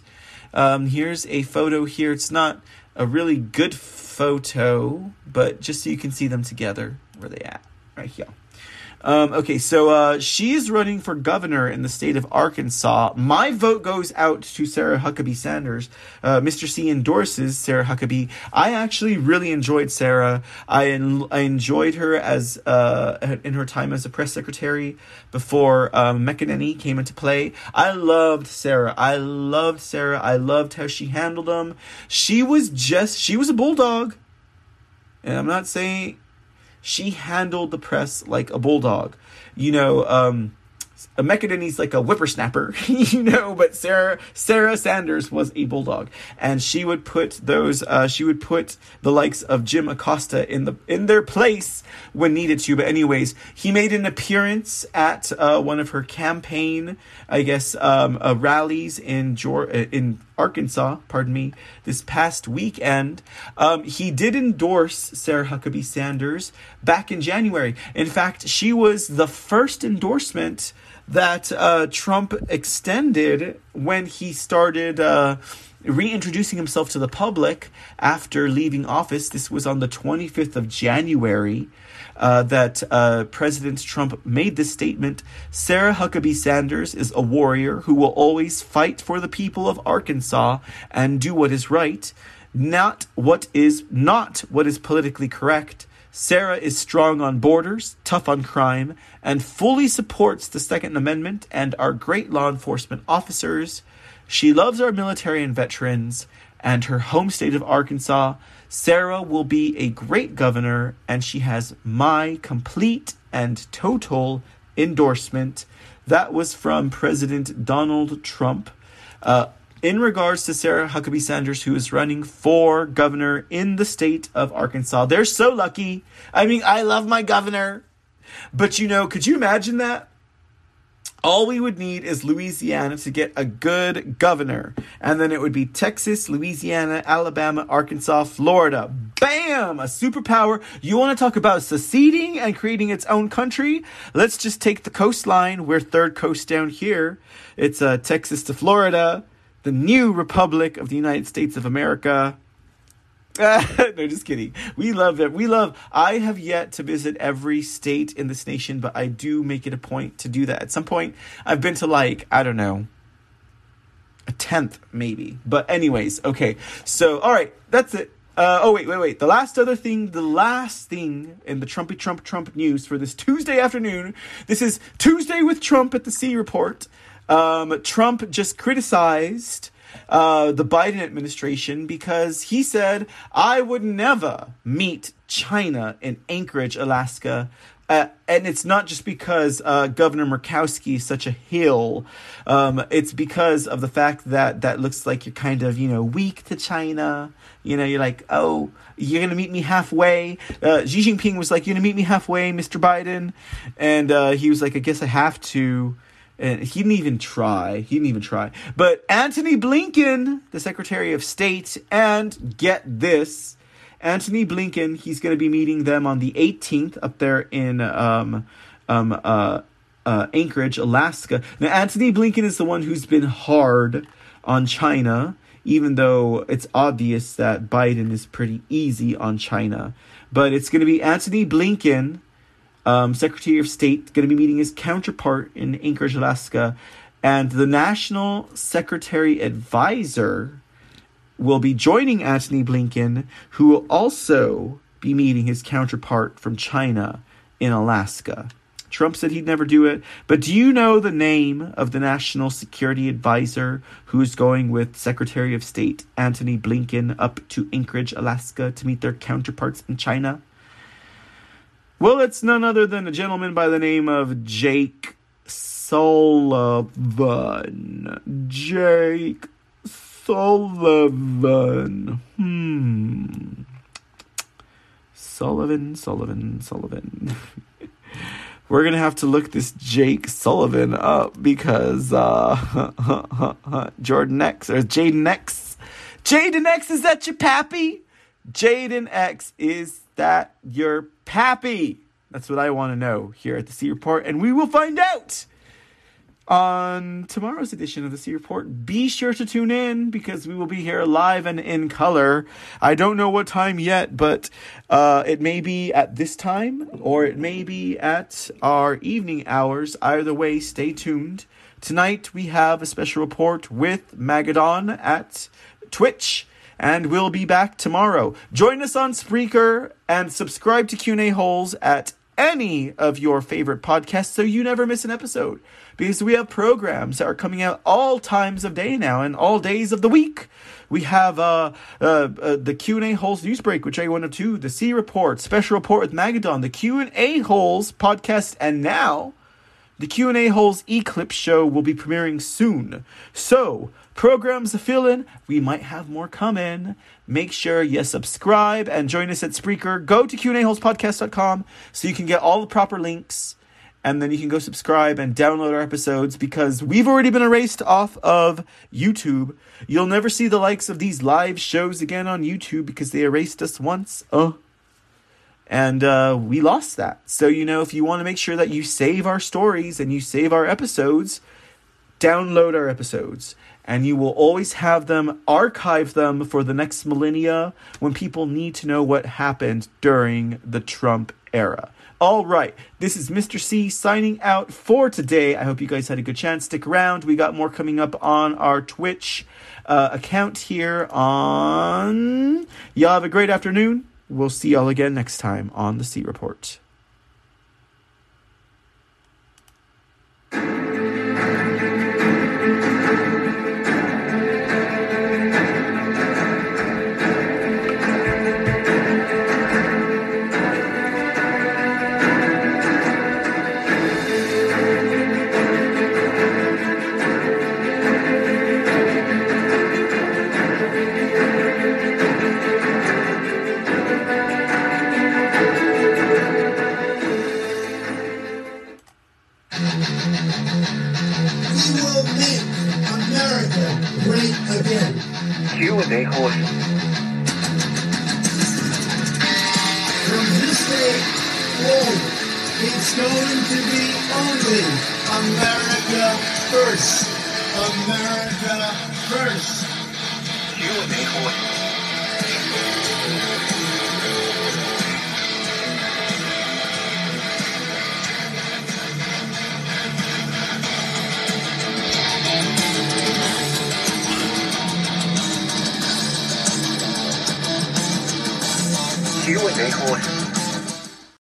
Um, here's a photo here. It's not a really good photo, but just so you can see them together, where they at right here. Um, okay, so uh, she's running for governor in the state of Arkansas. My vote goes out to Sarah Huckabee Sanders. Uh, Mr. C endorses Sarah Huckabee. I actually really enjoyed Sarah. I, en- I enjoyed her as uh, in her time as a press secretary before um, McEnany came into play. I loved Sarah. I loved Sarah. I loved how she handled them. She was just she was a bulldog, and I'm not saying she handled the press like a bulldog. You know, um, a McEnany's like a whippersnapper, *laughs* you know, but Sarah Sarah Sanders was a bulldog, and she would put those uh, she would put the likes of Jim Acosta in the in their place when needed to. But anyways, he made an appearance at uh, one of her campaign, I guess, um, uh, rallies in Georgia, uh, in Arkansas, pardon me, this past weekend. Um, he did endorse Sarah Huckabee Sanders back in January. In fact, she was the first endorsement that uh, Trump extended when he started uh, reintroducing himself to the public after leaving office. This was on the 25th of January. Uh, that uh, President Trump made this statement Sarah Huckabee Sanders is a warrior who will always fight for the people of Arkansas and do what is right, not what is not what is politically correct. Sarah is strong on borders, tough on crime, and fully supports the Second Amendment and our great law enforcement officers. She loves our military and veterans and her home state of Arkansas. Sarah will be a great governor, and she has my complete and total endorsement. That was from President Donald Trump. Uh, in regards to Sarah Huckabee Sanders, who is running for governor in the state of Arkansas. They're so lucky. I mean, I love my governor. But you know, could you imagine that? All we would need is Louisiana to get a good governor. And then it would be Texas, Louisiana, Alabama, Arkansas, Florida. Bam! A superpower. You want to talk about seceding and creating its own country? Let's just take the coastline. We're third coast down here. It's uh, Texas to Florida the new Republic of the United States of America. *laughs* no, just kidding. We love it. We love. I have yet to visit every state in this nation, but I do make it a point to do that. At some point, I've been to like I don't know, a tenth maybe. But anyways, okay. So all right, that's it. Uh, oh wait, wait, wait. The last other thing, the last thing in the Trumpy Trump Trump news for this Tuesday afternoon. This is Tuesday with Trump at the C Report. Um, Trump just criticized uh, the Biden administration because he said, I would never meet China in Anchorage, Alaska. Uh, and it's not just because uh, Governor Murkowski is such a hill. Um, it's because of the fact that that looks like you're kind of, you know, weak to China. You know, you're like, oh, you're going to meet me halfway. Uh, Xi Jinping was like, you're going to meet me halfway, Mr. Biden. And uh, he was like, I guess I have to and he didn't even try. He didn't even try. But Antony Blinken, the Secretary of State, and get this, Antony Blinken, he's going to be meeting them on the 18th up there in um, um, uh, uh, Anchorage, Alaska. Now, Antony Blinken is the one who's been hard on China even though it's obvious that Biden is pretty easy on China. But it's going to be Antony Blinken, um, Secretary of State, going to be meeting his counterpart in Anchorage, Alaska, and the National Secretary Advisor will be joining Antony Blinken, who will also be meeting his counterpart from China in Alaska. Trump said he'd never do it. But do you know the name of the national security advisor who is going with Secretary of State Antony Blinken up to Anchorage, Alaska to meet their counterparts in China? Well, it's none other than a gentleman by the name of Jake Sullivan. Jake Sullivan. Hmm. Sullivan, Sullivan, Sullivan. *laughs* We're gonna have to look this Jake Sullivan up because uh, *laughs* Jordan X or Jaden X. Jaden X, is that your pappy? Jaden X, is that your pappy? That's what I want to know here at the C Report, and we will find out on tomorrow's edition of the C Report. Be sure to tune in because we will be here live and in color. I don't know what time yet, but uh, it may be at this time or it may be at our evening hours. Either way, stay tuned. Tonight we have a special report with Magadon at Twitch. And we'll be back tomorrow. Join us on Spreaker and subscribe to Q&A Holes at any of your favorite podcasts so you never miss an episode because we have programs that are coming out all times of day now and all days of the week. We have uh, uh, uh the Q and A holes news break, which I went to, the C report, special report with Magadon, the Q and A holes podcast, and now the Q and A holes Eclipse show will be premiering soon. So programs to fill in. We might have more coming. Make sure you subscribe and join us at Spreaker. Go to Q&AHolesPodcast.com so you can get all the proper links and then you can go subscribe and download our episodes because we've already been erased off of YouTube. You'll never see the likes of these live shows again on YouTube because they erased us once. Oh. And uh, we lost that. So, you know, if you want to make sure that you save our stories and you save our episodes, download our episodes. And you will always have them, archive them for the next millennia when people need to know what happened during the Trump era. All right, this is Mr. C signing out for today. I hope you guys had a good chance. Stick around. We got more coming up on our Twitch uh, account here on. Y'all have a great afternoon. We'll see y'all again next time on the C Report. Q&A Holes.